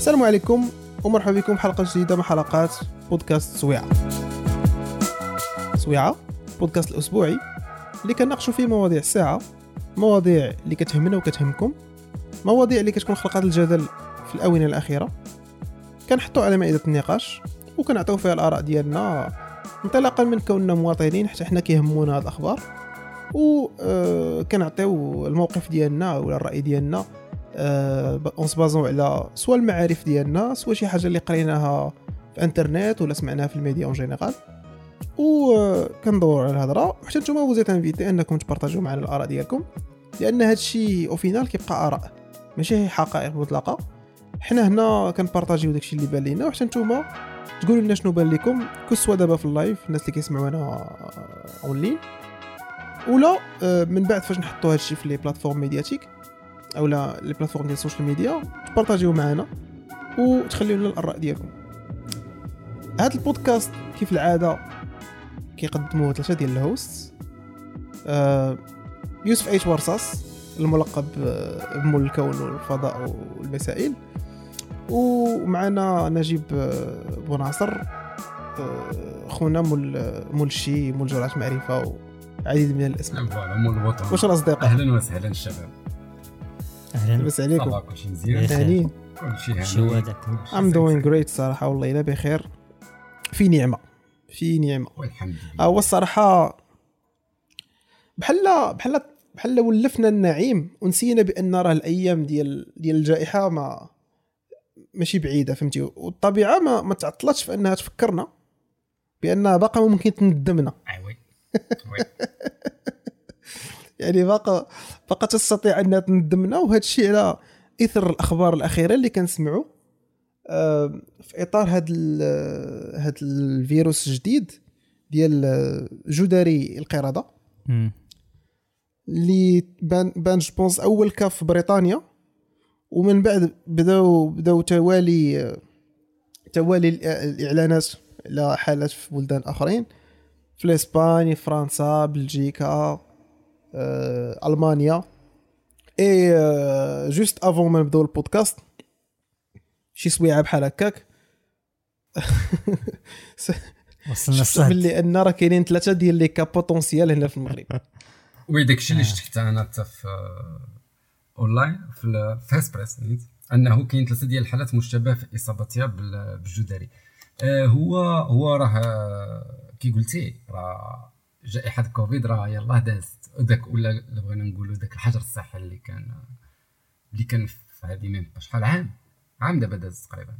السلام عليكم ومرحبا بكم حلقة جديدة من حلقات بودكاست سويعة. سويعة؟ بودكاست الأسبوعي اللي كنناقشوا فيه مواضيع الساعة مواضيع اللي كتهمنا وكتهمكم مواضيع اللي كتكون خلقات الجدل في الآونة الأخيرة. كنحطوا على مائدة النقاش وكنعطيو فيها الآراء ديالنا انطلاقا من كوننا مواطنين حتى حنا كيهمونا هاد الأخبار. و آه، كنعطيو الموقف ديالنا ولا الرأي ديالنا en se basant على soit المعارف ديالنا soit شي حاجة اللي قريناها في انترنت ولا سمعناها في الميديا en général و آه، كندوروا على الهضرة. وحتى نتوما vous êtes invités أنكم تpartagيو معنا الآراء ديالكم. لأن هادشي au final كيبقى آراء ماشي حقائق مطلقة. حنا هنا كنبارطاجيو داكشي اللي بان لينا. وحتى نتوما تقولوا لنا شنو بان لكم que ce soit دابا في ال live الناس اللي كيسمعونا اونلاين ولا آه، من بعد فاش نحطوا هادشي في les plateformes médiatiques اولا les plateformes ديال ال social media تpartagيو معنا وتخليو لنا الآراء ديالكم. هذا البودكاست كيف العادة؟ كيقدموه ثلاثة ديال ال hosts. آه يوسف إيش ورصاص الملقب بمول الكون والفضاء والمسائل. ومعنا نجيب آه، بوناصر آه، خونا مول مول الشي مول جرعة معرفة وعديد من الأسماء. فوالا مول الوطن. واش الاصدقاء أهلا وسهلا الشباب. أهلا. لاباس عليكم. كلشي مزيان. هانيين كلشي هذاك ام دوين جريت صراحة والله إلا بخير. في نعمة. في نعمة. والحمد لله. آه، هو الصراحه بحال بحال بحال ولفنا النعيم ونسينا بأن راه الأيام ديال ديال الجائحة ما ماشي بعيدة فهمتي؟ والطبيعة ما ما تعطلتش في أنها تفكرنا بان باقا ممكن تندمنا. آه، oui. oui. يعني باقا باقا تستطيع انها تندمنا. وهذا الشيء على إثر الأخبار الأخيرة اللي كنسمعوا في إطار هذا هذا الفيروس الجديد ديال جدري القرده. اللي بان بان je pense أول cas في بريطانيا ومن بعد بداو بداو توالي توالي الإعلانات على حالات في بلدان آخرين في إسبانيا فرنسا بلجيكا. ألمانيا. اي آه، juste avant ما نبداو البودكاست شي سويعه بحال هكاك. وصلنا شفت الصهد باللي أن راه كاينين ثلاثة ديال les cas potentiels هنا في المغرب. oui داكشي اللي آه. شفت حتى أنا حتى في آه، اونلاين في ال- في نيت أنه كاين ثلاثة ديال الحالات مشتبه في إصابتها بال- بالجدري. آه، هو هو راه آه، كي قلتي راه جائحة كوفيد راه يلاه دازت داك ولا بغينا نقولوا داك الحجر الصحي اللي كان اللي كان في هذه même شحال عام؟ عام دابا داز تقريبا.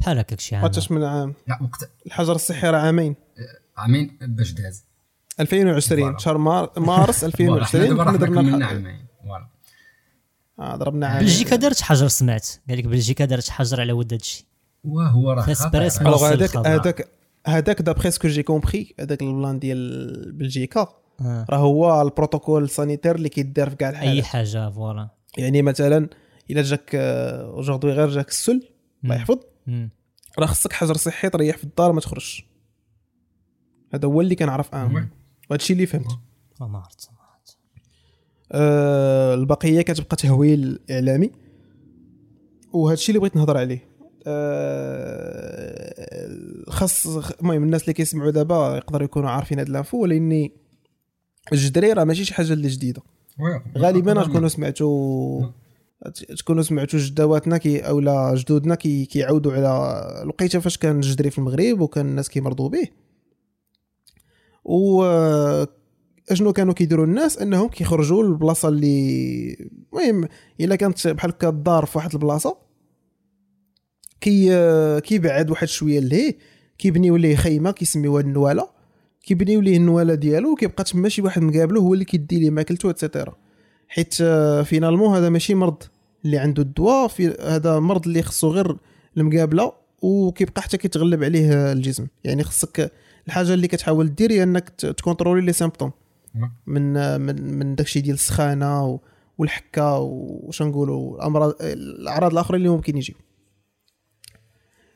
بحال هكاك شي عام. عرفتش من عام؟ لا وقت الحجر الصحي راه عامين. عامين باش داز. 2020 فوالا. شهر مار- مارس فوالا، حنا 2020 دابا كنا راه درنا عامين. فوالا. آه، ضربنا عام بلجيكا دارت حجر سمعت. قال لك بلجيكا دارت حجر على ود هادشي. وهو راه وصل هذاك. هذاك هذاك دابخي سكو جي كومبري هذاك البلان ديال بلجيكا. آه. راه هو البروتوكول سانيتير اللي كيدار في كاع أي الحالات حاجة فوالا. يعني مثلا إلا جاك اوجوردي غير جاك السل الله. يحفظ. راه خصك حجر صحي تريح في الدار ما تخرجش. هذا هو اللي كنعرف أنا. الشيء اللي فهمت. ما عرفت ما عرفت. آه البقية كتبقى تهويل إعلامي. وهذا الشيء اللي بغيت نهضر عليه. آه خاص المهم الناس اللي كيسمعوا دابا يقدروا يكونوا عارفين هاد الانفو ولإني الجدري راه ماشي شي حاجة اللي جديدة. غالبا تكونوا سمعتوا تكونوا سمعتوا جدواتنا كي أولا جدودنا كي كيعاودوا على الوقيته فاش كان الجدري في المغرب وكان الناس كيمرضوا به. و أشنو كانوا كيديروا الناس؟ أنهم كيخرجوا للبلاصة اللي المهم إلا كانت بحال هكا الدار في واحد البلاصة. كي كيبعد واحد شوية لهيه كيبنيو ليه خيمة كيسميوها النوالة كيبنيو ليه النوالة ديالو وكيبقى تما شي واحد مقابلو هو اللي كيدي ليه ماكلته et cetera حيت آه، finalement هذا ماشي مرض اللي عنده الدواء في هذا مرض اللي خصو غير المقابلة وكيبقى حتى كيتغلب عليه الجسم. يعني خصك الحاجة اللي كتحاول دير هي إنك تcontrôlي les symptômes من آه، من من داكشي ديال السخانة والحكة وش نقولوا الأمراض الأعراض الاخرى اللي ممكن يجيو.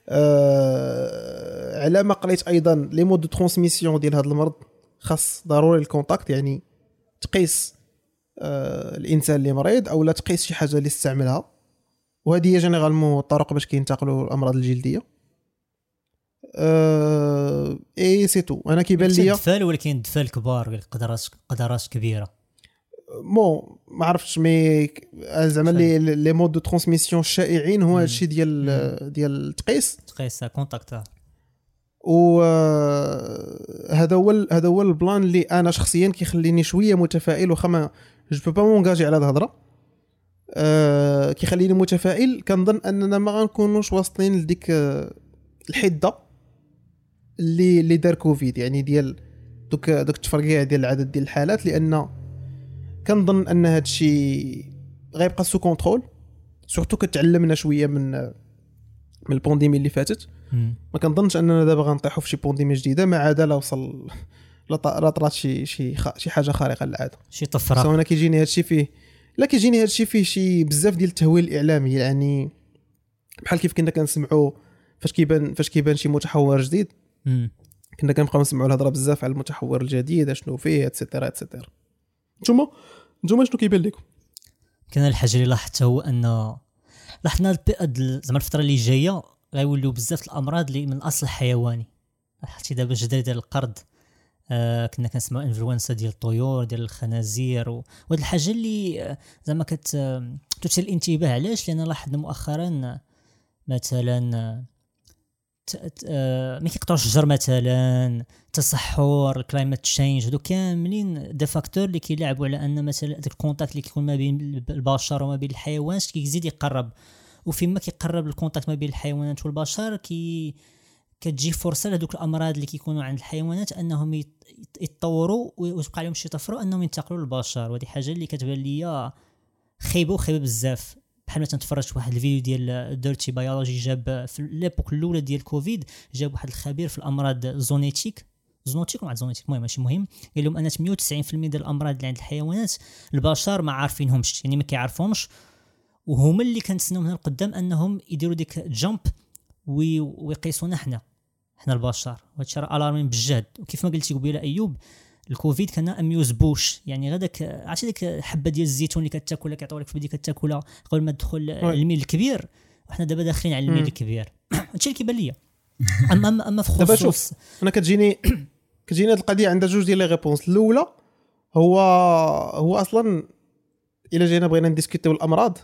آه على ما قريت أيضا les modes de transmission ديال هذا المرض خاص ضروري ال contact يعني تقيس آه الإنسان اللي مريض أو لا تقيس شي حاجة اللي استعملها. وهذه هي généralement الطرق باش كينتقلوا الأمراض الجلدية. أه et c'est tout. أنا كيبان لي الدفال ولكن الدفال كبار قدرات قدرات كبيرة. bon ما عرفتش mais زعما les les modes de transmission الشائعين هو هادشي ديال ديال التقيس. تقيس contact و هذا هو هذا هو البلان اللي أنا شخصيا كيخليني شوية متفائل واخا ما je peux pas m'engager على الهضرة. أه كيخليني متفائل. كنظن أننا ما غنكونوش واصلين لديك الحدة اللي اللي دار كوفيد يعني ديال دوك دوك التفرقيع ديال العدد ديال الحالات لأن كنظن أن هذا الشيء غيبقى sous contrôle surtout كتعلمنا شوية من من ال pandémie اللي فاتت. ما كنظنش أننا دابا غنطيحوا في شي pandémie جديدة ما عدا لا وصل لا طرات شي شي شي حاجة خارقة للعادة. شي طفرة. سواء كيجيني هذا الشيء فيه لا كيجيني هذا الشيء فيه شي بزاف ديال التهويل الإعلامي يعني بحال كيف كنا كنسمعوا فاش كيبان فاش كيبان شي متحور جديد. كنا كنبقاو نسمعوا الهضرة بزاف على المتحور الجديد أشنو فيه et cetera et cetera نتوما؟ نتوما شنو كيبان لكم؟ كان الحاجة اللي لاحظتها هو أن لاحظنا زعما الفترة اللي جاية غيوليو بزاف الأمراض اللي من الاصل حيواني. لاحظتي دابا الجدري ديال القرد آه كنا كنسمعوا انفلونزا ديال الطيور ديال الخنازير وهاد الحاجة اللي آه، زعما كت آه، تثير الانتباه. علاش؟ لأن لاحظنا مؤخرا مثلا ما كيقطعوش الشجر مثلا تصحر ال climate change هادو كاملين des facteurs اللي كيلعبوا على أن مثلا داك ال contact اللي كيكون ما بين البشر وما بين الحيوانات كيزيد يقرب. وفيما كيقرب ال contact ما بين الحيوانات والبشر كي كتجي فرصة لهذوك الأمراض اللي كيكونوا عند الحيوانات أنهم يتطوروا ويبقى عليهم شي طفرة أنهم ينتقلوا للبشر. وهذه حاجة اللي كتبان ليا خايبة وخايبة بزاف. بحال مثلا تفرجت واحد الفيديو ديال Dirty Biology جاب في l'époque الأولى ديال كوفيد جاب واحد الخبير في الأمراض zoonétiques. zoonotiques ولا zoonétiques؟ المهم ماشي مهم. قال لهم ان 190% ديال الأمراض اللي عند الحيوانات البشر ما عارفينهمش يعني ما كيعرفهمش. وهما اللي كنتسناو من القدام أنهم يديروا ديك jump ويقيسونا حنا حنا البشر. وهادشي راه alarmant بجد وكيف ما قلتي قبيلة أيوب الكوفيد كان amuse-bouche يعني غير داك عرفتي ديك الحبه ديال الزيتون اللي كتاكلها كيعطيو لك في البدية كتاكلها قبل ما تدخل الميل الكبير. وحنا دابا داخلين على الميل الكبير. هادشي اللي كيبان ليا. اما اما أما في دابا شوف أنا كتجيني كتجيني هذه القضية عندها جوج ديال les réponses. الأولى هو هو أصلا إلا جينا بغينا ن discuter يو الأمراض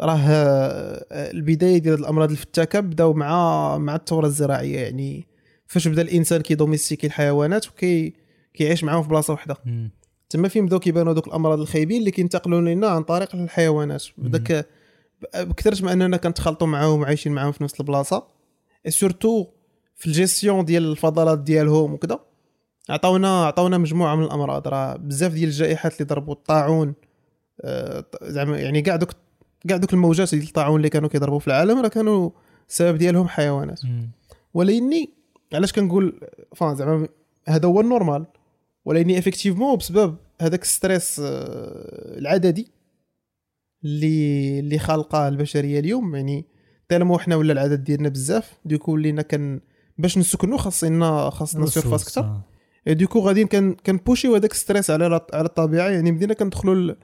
راه البداية ديال الأمراض الفتاكة بداو مع مع الثورة الزراعية. يعني فاش بدا الإنسان كي domestiquer الحيوانات وكي كيعيش معاهم في بلاصة واحدة تما فين بداو كيبانوا دوك الأمراض الخايبين اللي كينتقلوا لنا عن طريق الحيوانات. بداك بكثرت ما أننا كنتخلطوا معاهم وعايشين معاهم في نفس البلاصة. surtout في الجيستيون ديال الفضلات ديالهم وكذا عطاونا عطاونا مجموعة من الأمراض. راه بزاف ديال الجائحات اللي ضربوا الطاعون آه، زعما يعني كاع دوك كاع دوك الموجات ديال الطاعون اللي كانوا كيضربوا في العالم راه كانوا السبب ديالهم حيوانات. ولكني علاش كنقول enfin زعما هذا هو ال normal. ولكن effectivement بسبب هذاك ال stress آه، العددي اللي اللي خالقه البشرية اليوم. يعني tellement حنا ولا العدد ديالنا بزاف du coup ولينا كان باش نسكنوا خاصنا خاصنا surface أكثر du coup غادي كان كن pousser يو هذاك stress على على الطبيعة. يعني بدينا كندخلوا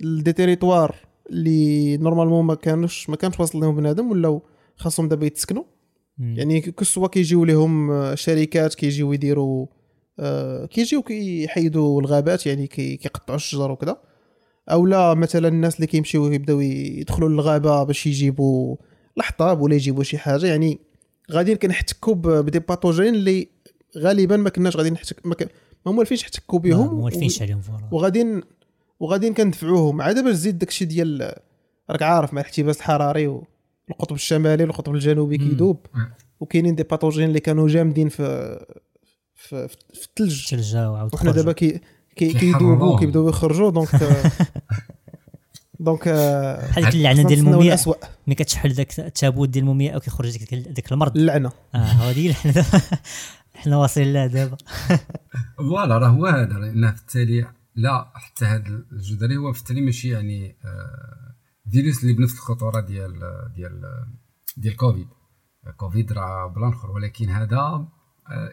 ل des territoires اللي normalement ما كانوش ما كانش واصل لهم بنادم ولاو خاصهم دابا يتسكنوا. يعني كسوا كيجيو لهم آه، شركات كيجيو يديروا كيجيو كيحيدوا الغابات يعني كيقطعوا الشجر وكذا. أو لا مثلا الناس اللي كيمشيو يبداو يدخلوا للغابة باش يجيبوا الحطاب ولا يجيبوا شي حاجة. يعني غادي كنحتكوا ب des pathogènes اللي غالبا ما كناش غادي نحتك ما, ك... ما موالفينش نحتكوا بهم موالفينش عليهم وغادي وغادي كندفعوهم. عاد باش تزيد داكشي ديال راك عارف مع الاحتباس الحراري والقطب الشمالي والقطب الجنوبي كيدوب. وكاينين des pathogènes اللي كانوا جامدين في في, في الثلج وحنا دابا كي كيدوبوا كيبداو يخرجوا donc donc بحال ديك اللعنة ديال المومياء. ملي كتحل ذاك التابوت ديال المومياء وكيخرج ديك داك المرض. اللعنة. آه هذه حنا حنا واصلين لها دابا. voilà راه هو هذا لأن في التالي لا حتى هذا الجدري هو في التالي ماشي يعني آه، فيروس اللي بنفس الخطورة ديال ديال ديال كوفيد كوفيد راه بلا اخر ولكن هذا آه،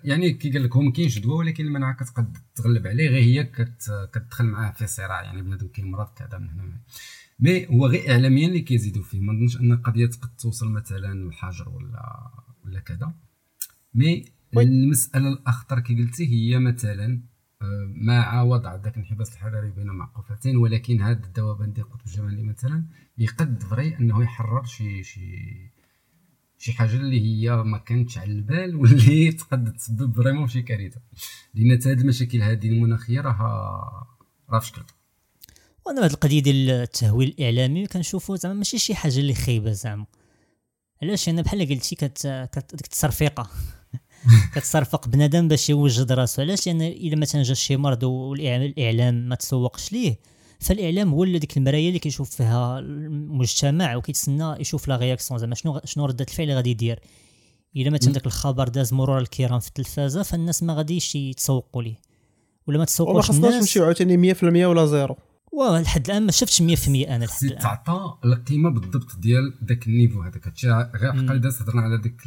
يعني كي قال لك هو ما كاينش دواء ولكن المناعة كتقد تغلب عليه غير هي كت كتدخل معاه في صراع. يعني بنادم كيمرض كذا من هنا. mais هو غير اعلاميا اللي كيزيدوا فيه. ما نظنش أن القضية تقد توصل مثلا للحجر ولا ولا كذا. mais المسألة الأخطر كي قلتي هي مثلا آه، مع وضع ذاك الاحتباس الحراري بين معقوفتين ولكن هذا ديال القطب الشمالي مثلا يقد vrai أنه يحرر شي شي شي حاجة اللي هي ما كانتش على البال واللي تقد تسبب vraiment شي كارثة. لأن هذه المشاكل هذه المناخية راها راه في شكل. وأنا هذه القضية ديال التهويل الإعلامي كنشوفو زعما ماشي شي حاجة اللي خايبة زعما. علاش؟ أنا بحال قلتي كت ديك التصرفيقه كتصرفق بنادم باش يوجد راسو. علاش؟ لأن إلا مثلا جا شي مرض والاعلام ما تسوقش ليه فالإعلام هو اللي ديك المرايه اللي كيشوف فيها المجتمع وكيتسنى يشوف la réaction. زعما شنو شنو ردة الفعل اللي غادي يدير؟ إلا مثلا داك الخبر داز مرور الكرام في التلفازة فالناس ما غاديش يتسوقوا ليه. ولا ما تسوقوش الناس ما نمشيو عاوتاني 100% ولا zéro. واه لحد الآن ما شفتش 100% أنا لحد الآن. تعطى القيمة بالضبط ديال ذاك ال niveau هذاك. هادشي غير حقا هضرنا على ذاك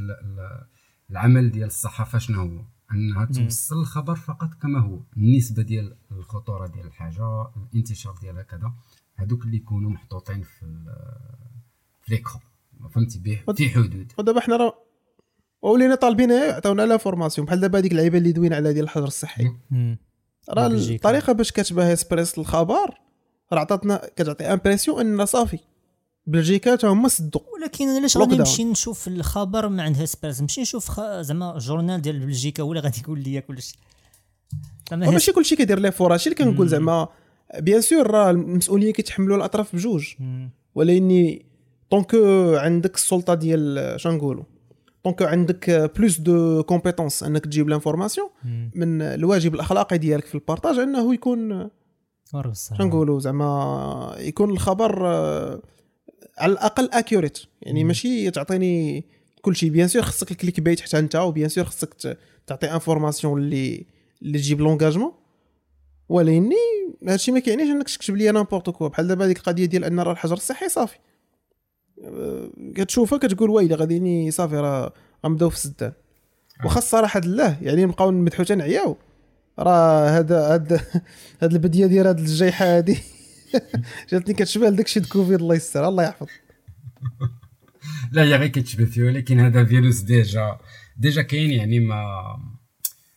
العمل ديال الصحافة شنو هو؟ أنها توصل الخبر فقط كما هو. النسبة ديال الخطورة ديال الحاجة الانتشار ديالها كذا هذوك اللي يكونوا محطوطين في في ليكرون فهمتي؟ في حدود. ودابا حنا راه ولينا طالبين يعطيونا لا فورماسيون. بحال دابا هذيك اللعيبة اللي دوينا على ديال الحجر الصحي. راه الطريقة باش كتباه إسبريس الخبر راه عطاتنا كتعطي امبرسيون ان صافي. بلجيكا تا هما سدوا ولكن علاش غادي نمشي نشوف الخبر ما عندها سباس نمشي نشوف خ... زعما جورنال ديال بلجيكا ولا غادي يقول لي كلشي. ماشي كلشي كيدير l'effort هادشي اللي كنقول زعما bien sûr راه المسؤولية كيتحملوا الأطراف بجوج. ولكن donc عندك السلطة ديال شنقولوا donc عندك plus de compétences إنك تجيب l'information من الواجب الأخلاقي ديالك في ال partage إنه يكون شنقولوا زعما يكون الخبر على الأقل accurate يعني ماشي تعطيني كل شيء. bien sûr خصك ال clickbait حتى أنت و bien sûr خصك تعطي information اللي اللي تجيب l'engagement ولكن هادشي ما كيعنيش إنك تكتب لي n'importe quoi بحال دابا هذيك القضية ديال أن راه الحجر الصحي صافي. أه، كتشوفها كتقول ويلي غاديني صافي راه غنبداو في السدان واخا الصراحه لله يعني نبقاو نمدحو تنعياو راه هذا هذا هاد البداية ديال هاد الجائحة هادي جاتني كتشبه لداكشي كوفيد الله يستر الله يحفظ. لا هي غير كتشبه فيه ولكن هذا فيروس déjà déjà كاين يعني ما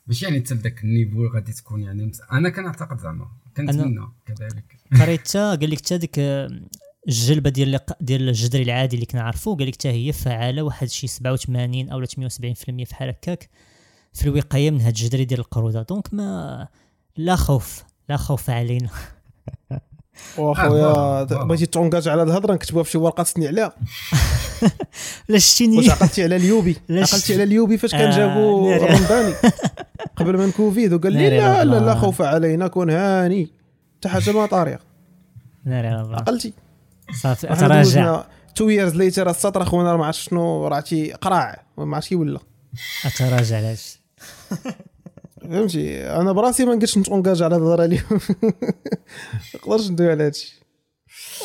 ماشي يعني حتى لذاك ال niveau غادي تكون يعني مس... أنا كنعتقد زعما كنتمنى كذلك. قريت حتى قال لك حتى ديك الجلبة ديال ديال الجدري العادي اللي كنعرفو قال لك حتى هي فعالة واحد شي 87 أو 78% في هكاك في الوقاية من هاد الجدري ديال القرودة. donc ما لا خوف لا خوف علينا. واخويا آه، بغيتي تونكاج على الهضرة نكتبوها في شي ورقة تسني عليها. لا شتيني. واش عقلتي على اليوبي؟ عقلتي على اليوبي فاش كان آه، جابوا رمضاني؟ قبل من كوفيد وقال لي لا لا لا خوف علينا كون هاني. حتى حاجة ما طارية. ناري على الله عقلتي. صافي اتراجع تو ييرز ليتر السطر أخونا ما عرفتش شنو راه قراع ما عرفتش ولا. أتراجع علاش فهمتي؟ أنا براسي ما نقدرش نتونكاج على الهضرة اليوم. ما نقدرش ندوي على هادشي.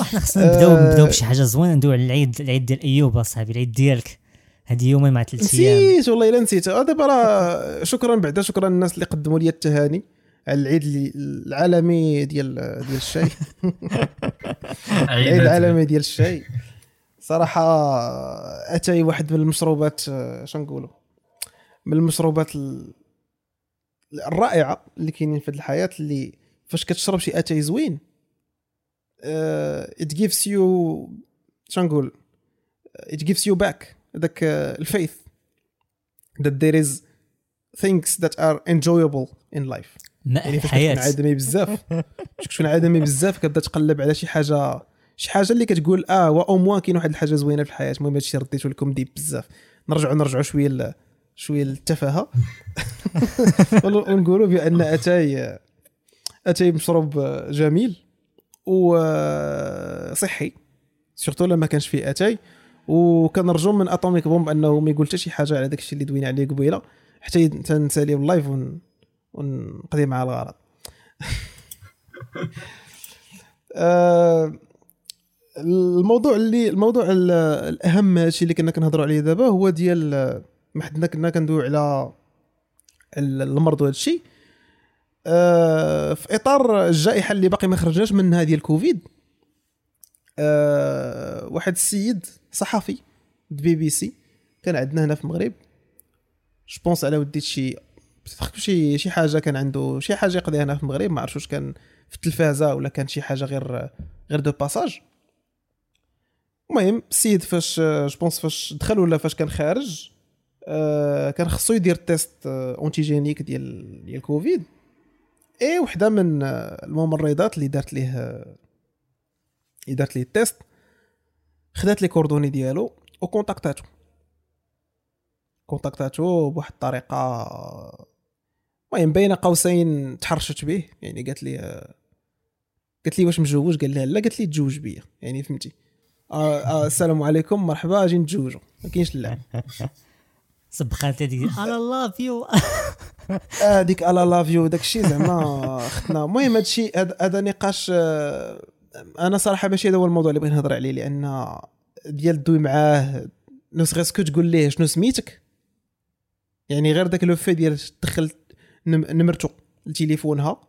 وحنا خصنا نبداو آه، نبداو بشي حاجة زوينة ندوي على العيد العيد ديال أيوب أصاحبي العيد ديالك. هذه يومين مع ثلاث أيام. نسيت والله إلا نسيت. دابا راه شكرا بعدا شكرا للناس اللي قدموا لي التهاني على العيد العالمي ديال ديال الشاي. العيد العالمي ديال الشاي. صراحة أتاي واحد من المشروبات شنو نقولوا من المشروبات الرائعة اللي كاينين في الحياة اللي فاش كتشرب شي اتاي زوين it gives you شنقول it gives you back داك ال faith that there is things that are enjoyable in life. يعني فاش كتكون عادمي بزاف فاش كتكون عادمي بزاف كتبدا تقلب على شي حاجة شي حاجة اللي كتقول آه au moins كاين واحد الحاجة زوينة في الحياة المهم هادشي رديته لكم deep بزاف. نرجعوا نرجعوا شوية شوية للتفاهه ونقولوا بأن أتاي أتاي مشروب جميل وصحي surtout لما كانش فيه أتاي. وكنرجو من Atomic Bomb أنه ما يقول حتى شي حاجة على داك الشيء اللي دوينا عليه قبيلة حتى تنسالي ال live ون... ونقضي مع الغرض. آه، الموضوع اللي الموضوع الأهم الشيء اللي كنا كنهضروا عليه دابا هو ديال ما حدنا كنا كندويو على المرض وهذا الشيء. آه، في إطار الجائحة اللي باقي ما خرجناش منها ديال كوفيد آه، واحد السيد صحفي بي بي سي كان عندنا هنا في المغرب. je pense على وديت شي شي شي حاجة كان عنده شي حاجة يقضيها هنا في المغرب ما عرفتش كان في التلفازة ولا كان شي حاجة غير غير de passage المهم السيد فاش je pense فاش دخل ولا فاش كان خارج كان خصو يدير test antigénique ديال ديال كوفيد إي وحدة من الممرضات اللي دارت ليه اللي دارت ليه ال test خدات les coordonnées ديالو وكونتاكتاتو. كونتاكتاتو بواحد الطريقة المهم بين قوسين تحرشت به. يعني قالت لي قالت لي واش مجوج؟ قال لها لا قالت لي تزوج بيا. يعني فهمتي. آه آه السلام عليكم مرحبا أجي نتزوجوا ما كاينش اللعب سبخات هذيك أنا لاف يو هذيك الا لاف يو داك الشيء زعما اختنا المهم هذا الشيء هذا نقاش آه، أنا صراحة ماشي هذا هو الموضوع اللي بغيت نهضر عليه لأن ديال دوي معاه نو سغيسكو تقول ليه شنو سميتك؟ يعني غير داك le fait ديال تدخل نمرتو لتليفونها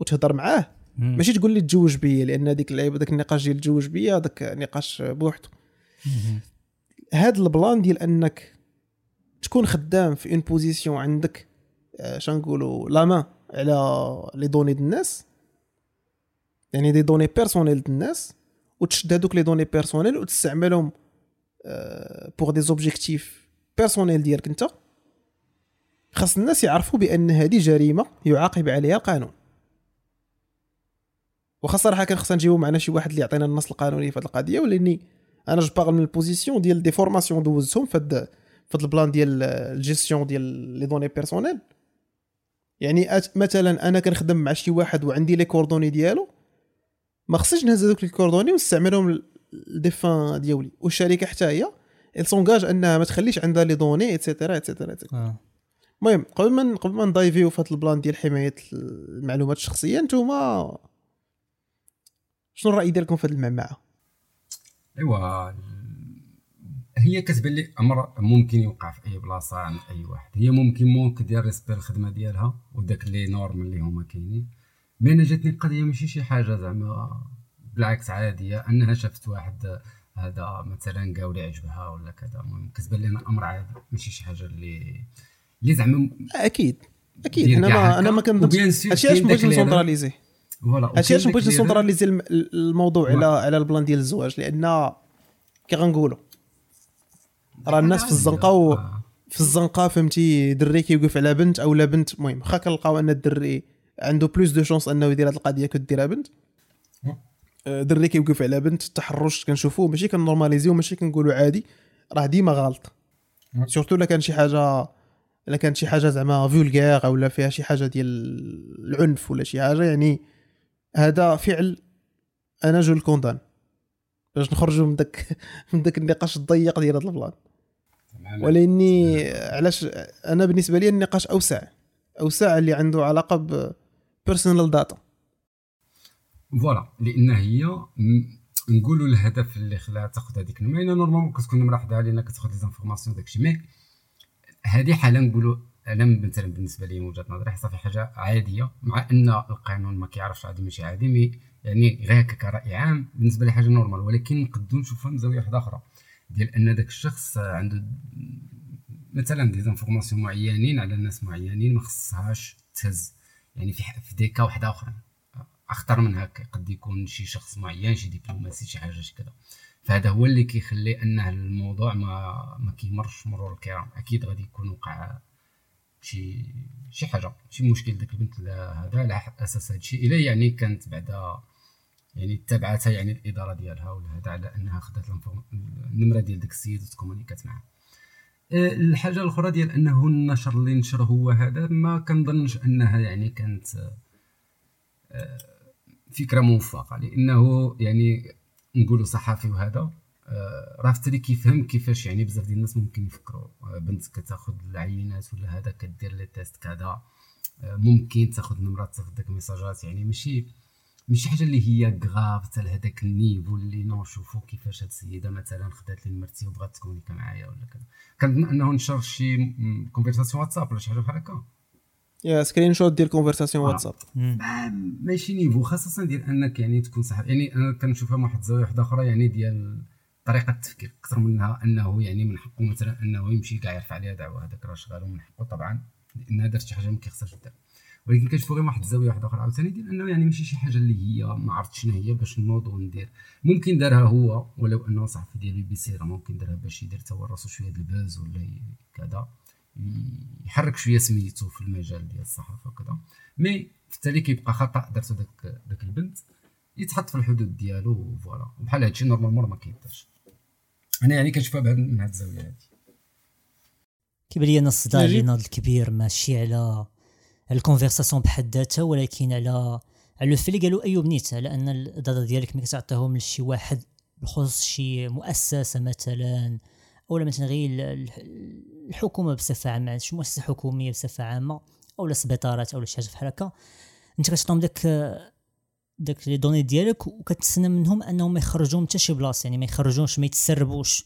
وتهضر معاه ماشي تقول لي تزوج بيا لأن هذيك اللعيبة داك النقاش ديال تزوج بيا داك نقاش بوحدو. هاد ال plan ديال أنك تكون خدام في une position عندك آه، شنقولوا la main على les données ديال الناس يعني des données personnelles ديال الناس وتشد هذوك les données personnelles وتستعملهم pour des objectifs personnels ديالك انت. خاص الناس يعرفوا بأن هذه جريمة يعاقب عليها القانون. وخا صراحة كان خصنا نجيبو معنا شي واحد اللي يعطينا النص القانوني في هذه القضية ولأني أنا je parle من ال position ديال des formations دوزتهم في في ال plan ديال الجيستيون ديال les données personnelles. يعني مثلا أنا كنخدم مع شي واحد وعندي les coordonnées ديالو ما خصنيش نهز هذوك ال coordonnées ونستعملهم للديفان ديالي. والشركة حتى هي s'engage أنها ما تخليش عندها les données et cetera et cetera المهم قبل ما قبل ما ندايفيو في هذا ال plan ديال حماية المعلومات الشخصية نتوما شنو الرأي ديالكم في هذه المعمعة؟ إيوا هي كتبان لي أمر ممكن يوقع في أي بلاصة عند أي واحد. هي ممكن ممكن دير respect الخدمة ديالها وداك les normes اللي هما كاينين. mais أنا جاتني القضية ماشي شي حاجة زعما بالعكس عادية أنها شافت واحد هذا مثلا قاولي عجبها ولا كذا. المهم كتبان لي أمر عادي ماشي شي حاجة اللي اللي زعما أكيد أكيد. أنا ما أنا ما كنظنش هادشي علاش بغيت ن centraliser voilà هادشي علاش بغيت ن centraliser الموضوع على على ال plan ديال الزواج لأن كي غنقولوا راه الناس في الزنقة و آه. في الزنقة فهمتي دري كيوقف على بنت أو لا بنت. المهم واخا كنلقاو أن الدري عنده plus de chances أنه يدير هذه القضية كديرها بنت. آه، دري كيوقف على بنت التحرش كنشوفوه ماشي كن normaliser و ماشي كنقولوا عادي راه ديما غلط. surtout إلا كان شي حاجة إلا كانت شي حاجة زعما vulgaire أو لا فيها شي حاجة ديال العنف ولا شي حاجة يعني هذا فعل أنا je le condamne باش نخرجوا من داك من داك النقاش الضيق ديال هذا ال plan ولإني علاش أنا بالنسبة لي النقاش أوسع أوسع اللي عنده علاقة ب personal data voilà لأن هي نقولوا الهدف اللي خلاها تاخذ هذيك النمرة. normalement كتكون حدا علينا كتاخذ les informations داكشي mais هذه حالة نقولوا أنا مثلا بالنسبة لي من وجهة نظري صافي حاجة عادية مع أن القانون ما كيعرفش عادي ماشي عادي mais يعني غير كراي عام بالنسبة لي حاجة normale ولكن نقدروا نشوفها من زاوية واحدة أخرى. ديال أن داك الشخص عنده مثلا des informations معينين على الناس معينين ما خصهاش تهز. يعني في في ديكا واحدة أخرى. أخطر من هكا. قد يكون شي شخص معين شي دبلوماسي شي حاجة كذا. فهذا هو اللي كيخلي انه الموضوع ما ما كيمرش مرور الكرام. أكيد غادي يكون وقع شي شي حاجة شي مشكل. ديك البنت هذا على أساس هذا الشيء. إلا يعني كانت بعدا يعني تبعتها يعني الإدارة ديالها ولا هذا على انها خدات النمرة ديال داك السيد وت communiquer ات معاه. أه، الحاجة الأخرى ديال أنه النشر اللي نشر هو هذا ما كنظنش أنها يعني كانت أه، فكرة موفقة لأنه يعني نقولوا صحفي وهذا أه، راه فتري كيفهم كيفاش يعني بزاف ديال الناس ممكن يفكروا بنت كتاخذ العينات ولا هذا كدير les tests كذا ممكن تاخذ نمرات تاخذ داك الميساجات يعني ماشي ماشي حاجة اللي هي grave حتى لهذاك ال niveau اللي non شوفوا كيفاش هاد السيدة مثلا خدات لي نمرتي وبغات ت communiquer معايا ولا كذا. كنظن إنه نشر شي conversation واتساب ولا شي حاجة بحال هكا. يا screenshot ديال conversation آه. واتساب. ماشي niveau خاصة ديال إنك يعني تكون صاحب يعني أنا كنشوفها من واحد الزاويه واحدة أخرى يعني ديال طريقة التفكير. أكثر منها إنه يعني من حقه مثلا إنه يمشي كاع يرفع عليها دعوة هذاك راه شغال ومن حقه طبعا. لأنها دارت شي حاجة ما كيخصهاش يدير ولكن كنشوفو غير واحد الزاوية واحدة أخرى. عاوتاني ديال أنه يعني ماشي شي حاجة اللي هي ما عرفتش شنو هي باش نوض وندير ممكن دارها هو ولو أنه صحفي ديال بي بي سي راه ممكن دارها باش يدير تا هو راسو شوية د ال buzz ولا كذا. يحرك شوية سميتو في المجال ديال الصحافة وكذا. mais في التالي كيبقى خطأ درتو داك داك البنت يتحط في الحدود ديالو voilà. وبحال هادشي normalement ما كيدارش. أنا يعني كنشوفها بهاد من هاد الزاوية هادي. كيبان لي الصداع اللي. ناض الكبير ماشي على ال conversation بحد ذاتها ولكن على على لو اللي قالوا ايوب على أن ال data ديالك ملي كتعطيهم لشي واحد بخصوص شي مؤسسة مثلا أو مثلا غير ال- ال- الحكومة بصفة عامة شي مؤسسة حكومية بصفة عامة أو سبيطارات أو شي حاجة بحال هكا. أنت كتعطيهم داك داك les données ديالك وكتسنى منهم أنهم ما يخرجوهم حتى شي بلاصة يعني ما يخرجوش ما يتسربوش.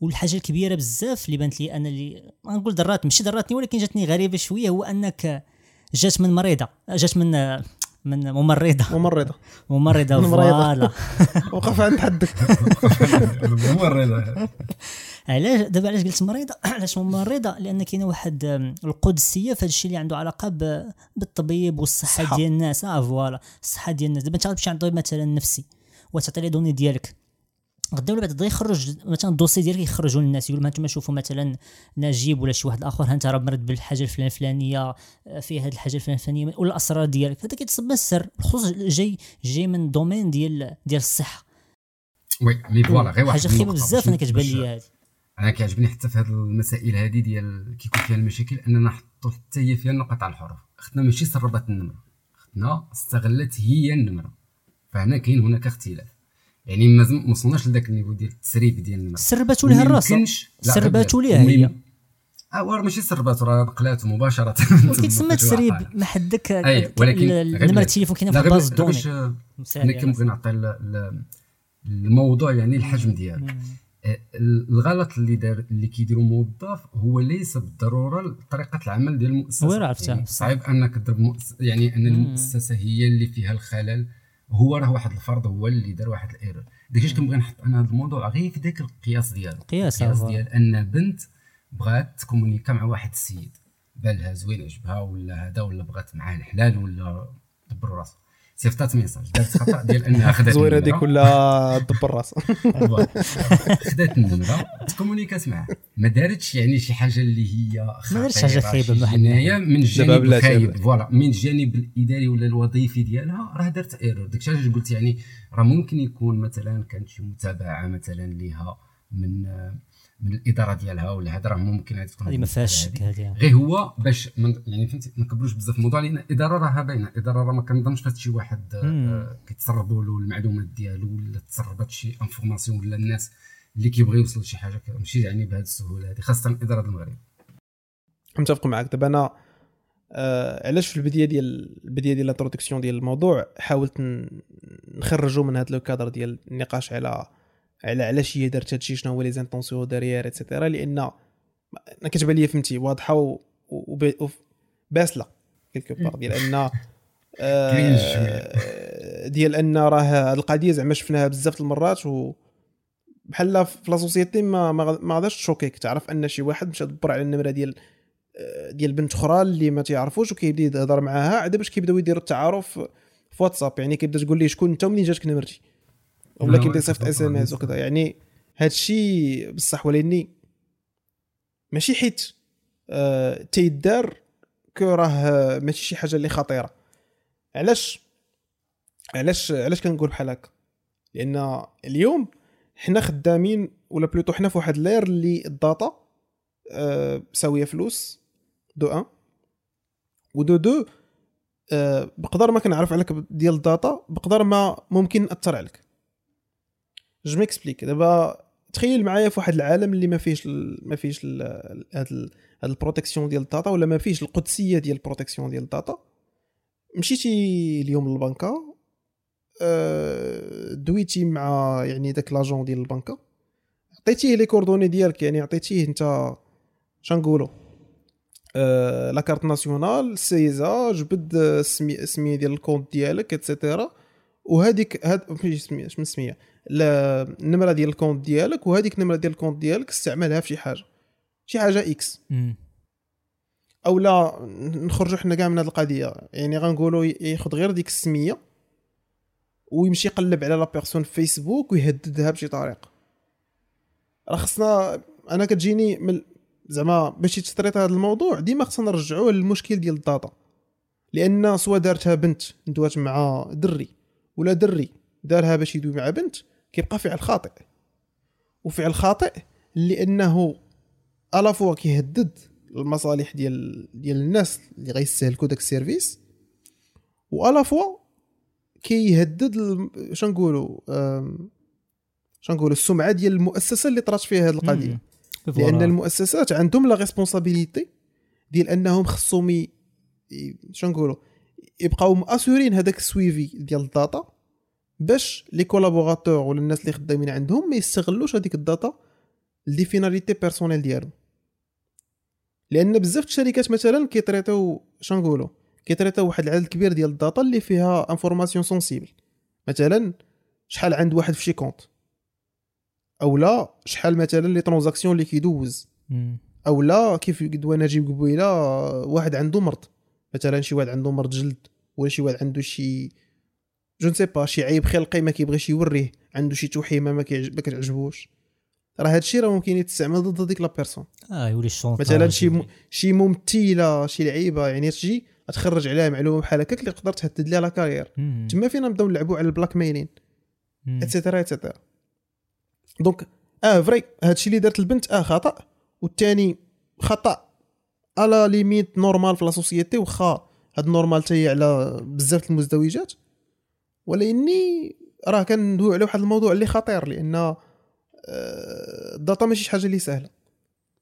والحاجة الكبيرة بزاف اللي بانت لي أنا اللي ما نقول درات ماشي دراتني ولكن جاتني غريبة شوية هو أنك جات من مريضة جات من من ممرضة. ممرضة. ممرضة. voilà. وقف عند حدك. الرضا علاش؟ دابا علاش قلت مريضة؟ علاش ممرضة؟ لأن كاينة واحد القدسية في هذا الشيء اللي عنده علاقة بالطبيب والصحة. ديال الناس. آه فوالا. الصحة ديال الناس. دابا انت غتمشي عند طبيب مثلا نفسي؟ وتعطي les données ديالك. غدا ولا بعد غدا يخرج مثلا ال dossier ديالك يخرجوا للناس يقول ما أنتم شوفوا مثلا نجيب ولا شي واحد اخر ها انت راه مرض بالحاجة الفلان الفلانية آه، فيه هذه الحاجة الفلان الفلانية ولا الأسرار ديالك. هذا كيتصب السر. بخصوص جاي جاي من domaine ديال ديال الصحة. oui mais voilà غير واحد حاجة خيبه بزاف أنا كتبان لي هذه أنا كيعجبني حتى في هذه المسائل هذه ديال كيكون فيها المشاكل أننا نحطوا حتى هي فيها النقط على الحروف. اختنا ماشي سربت النمرة. اختنا استغلت هي النمرة. فهنا كاين هناك اختلاف. يعني ما وصلناش لذاك النيفو ديال التسريب ديال النمره سرباتوا ليها الراس بلاد. ليها هي. آه وراه ماشي سربات راه نقلات مباشرة. ولكن تسمى تسريب. ما حدك أي، ولكن بلاد. التليفون كاينة لا في غير باز غير دوني أنا كنبغي نعطي ال- ال- الموضوع يعني الحجم ديالو الغلط اللي دار اللي كيديرو موظف هو ليس بالضرورة طريقة العمل ديال المؤسسة. عرفتها؟ يعني صعيب أنك تضرب مؤس... يعني أن المؤسسة هي اللي فيها الخلل. هو راه واحد الفرد هو اللي دار واحد ال erreur. داكشي كنبغي نحط أنا هذا الموضوع غير في ذاك القياس ديالو. قياس، القياس ديال أن بنت بغات ت communiquer مع واحد السيد. بالها زوين عجبها ولا هذا ولا بغات معاه الحلال ولا دبروا راسها. صيفطات message. دارت خطأ ديال أنها خدات زويره النمرة. هذيك ولا دبر راس voilà. خدات النمرة. ت communiquer ات معاه. ما دارتش يعني شي حاجة اللي هي ما دارتش حاجة خطيرة، خايبة شي من الجانب الخايب. voilà. من الجانب الإداري ولا الوظيفي ديالها راه دارت erreur داكشي علاش قلت يعني راه ممكن يكون مثلا كانت شي متابعة مثلا ليها من من الإدارة ديالها ولا هذا راه ممكن هذه تكون هذه ما فيهاش هذه. شك هذه غير هو باش من يعني فهمتي ما نكبروش بزاف الموضوع لأن الاداره راها باينة الاداره راه ما كنظنش فات شي واحد آه، كيتسربوا له المعلومات ديالو ولا تسربت شي information ولا الناس اللي كيبغي يوصل لشي حاجة كده. ماشي يعني بهذه السهولة هذه خاصة الاداره المغرب متفق معك دابا أنا آه علاش في البداية ديال البداية ديال ال introduction ديال الموضوع حاولت نخرجوا من هذا le cadre ديال النقاش على على علاش هي دارت هادشي شنو هو لي les intentions derrière et cetera لأن أنا كتبان لي فهمتي واضحة و- و- و- باسلة quelque part ديال أن كاين آه ديال أن راه هاد القضية زعما شفناها بزاف المرات و بحال في la société ما ما غاداش ت choquer ك تعرف أن شي واحد مشى دبر على النمرة ديال آه، ديال بنت أخرى اللي ما تعرفوش وكيبدا يهضر معاها. عاد باش كيبدأو يديروا التعارف في واتساب يعني كيبدأ تقول لي شكون أنت ومنين جاتك نمرتي؟ لا، يصيفط اس ام اس. وكذا يعني هاد الشيء بصح ولاني ماشي حيت آه تيدار كو راه ماشي شي حاجة اللي خطيرة. علاش؟ علاش علاش كنقول بحال هكا؟ لأن اليوم حنا خدامين ولا بلوتو حنا في واحد لير اللي الداتا آه ساويه فلوس Donc. ودو donc آه بقدر ما كنعرف عليك ديال ال data بقدر ما ممكن ناثر عليك. je m'explique دابا تخيل معايا في واحد العالم اللي ما فيهش ما فيهش هاد ال- هاد ال protection ديال ال data ولا ما فيهش القدسية ديال ال protection ديال ال data مشيتي اليوم للبنكة آه، دويتي مع يعني داك l'agent ديال البنكة. عطيتيه les coordonnées ديالك يعني عطيتيه انت شنقولوا آه، la carte nationale سيزا جبد السمي- السمية ديال ال compte ديالك et cetera وهذيك هاد ماشي سمية شنو النمرة ديال ال compte ديالك وهذيك النمرة ديال ال compte ديالك استعملها في شي حاجة شي حاجة X. أو لا نخرجوا حنا كاع من هذه القضية. يعني غنقولوا ياخذ غير ديك السمية ويمشي يقلب على la personne في فيسبوك ويهددها بشي طريقه راه خصنا أنا كتجيني من زعما باش ت traiter هذا الموضوع ديما خصنا نرجعوه للمشكل ديال ال data. لأن soit دارتها بنت دوات مع دري ولا دري دارها باش يدوي مع بنت كيبقى فعل خاطئ وفعل خاطئ لأنه à la fois كيهدد المصالح ديال ديال الناس اللي غيستهلكوا داك ال service و à la fois كيهدد الم- شنو نقولوا آم، شنو نقولوا السمعة ديال المؤسسة اللي طرات فيها هذه القضية. لأن. المؤسسات عندهم la responsabilité ديال أنهم خصهم ي... ي- شنو نقولوا يبقاو مأسورين هذاك ال suivi ديال ال data باش les collaborateurs ولا الناس اللي خدامين عندهم ما يستغلوش هذيك ال data les finalités personnelles ديالهم. لأن بزاف الشركات مثلا كي traiter و شنو نقولوا كي traiter و واحد العدد كبير ديال ال data اللي فيها information sensible مثلا شحال عند واحد في شي compte. أو لا شحال مثلا les transactions اللي كيدوز. أو لا كيف قدوا نجيب قبيلة واحد عنده مرض. مثلا شي واحد عنده مرض جلد ولا شي واحد عنده شي je ne sais pas شي عيب خلقي ما كيبغيش يوريه عنده شي توحيمة ما كتعجبوش. راه هادشي راه ممكن يتستعمل ضد ديك la personne. آه يولي ال chantage مثلا شي م... شي ممثلة شي لعيبة يعني تجي تخرج عليها معلومة بحال هكاك اللي تقدر تهدد ليها la carrière. تما فينا نبداو نلعبوا على ال blackmailing. et cetera et cetera donc آه vrai هادشي اللي دارت البنت آه خطأ. والثاني خطأ. على limite normal في la société واخا هاد normal تاهي على بزاف المزدوجات. ولاني راه كندوي على واحد الموضوع اللي خطير لأن آه، ال data ماشي شي حاجة اللي سهلة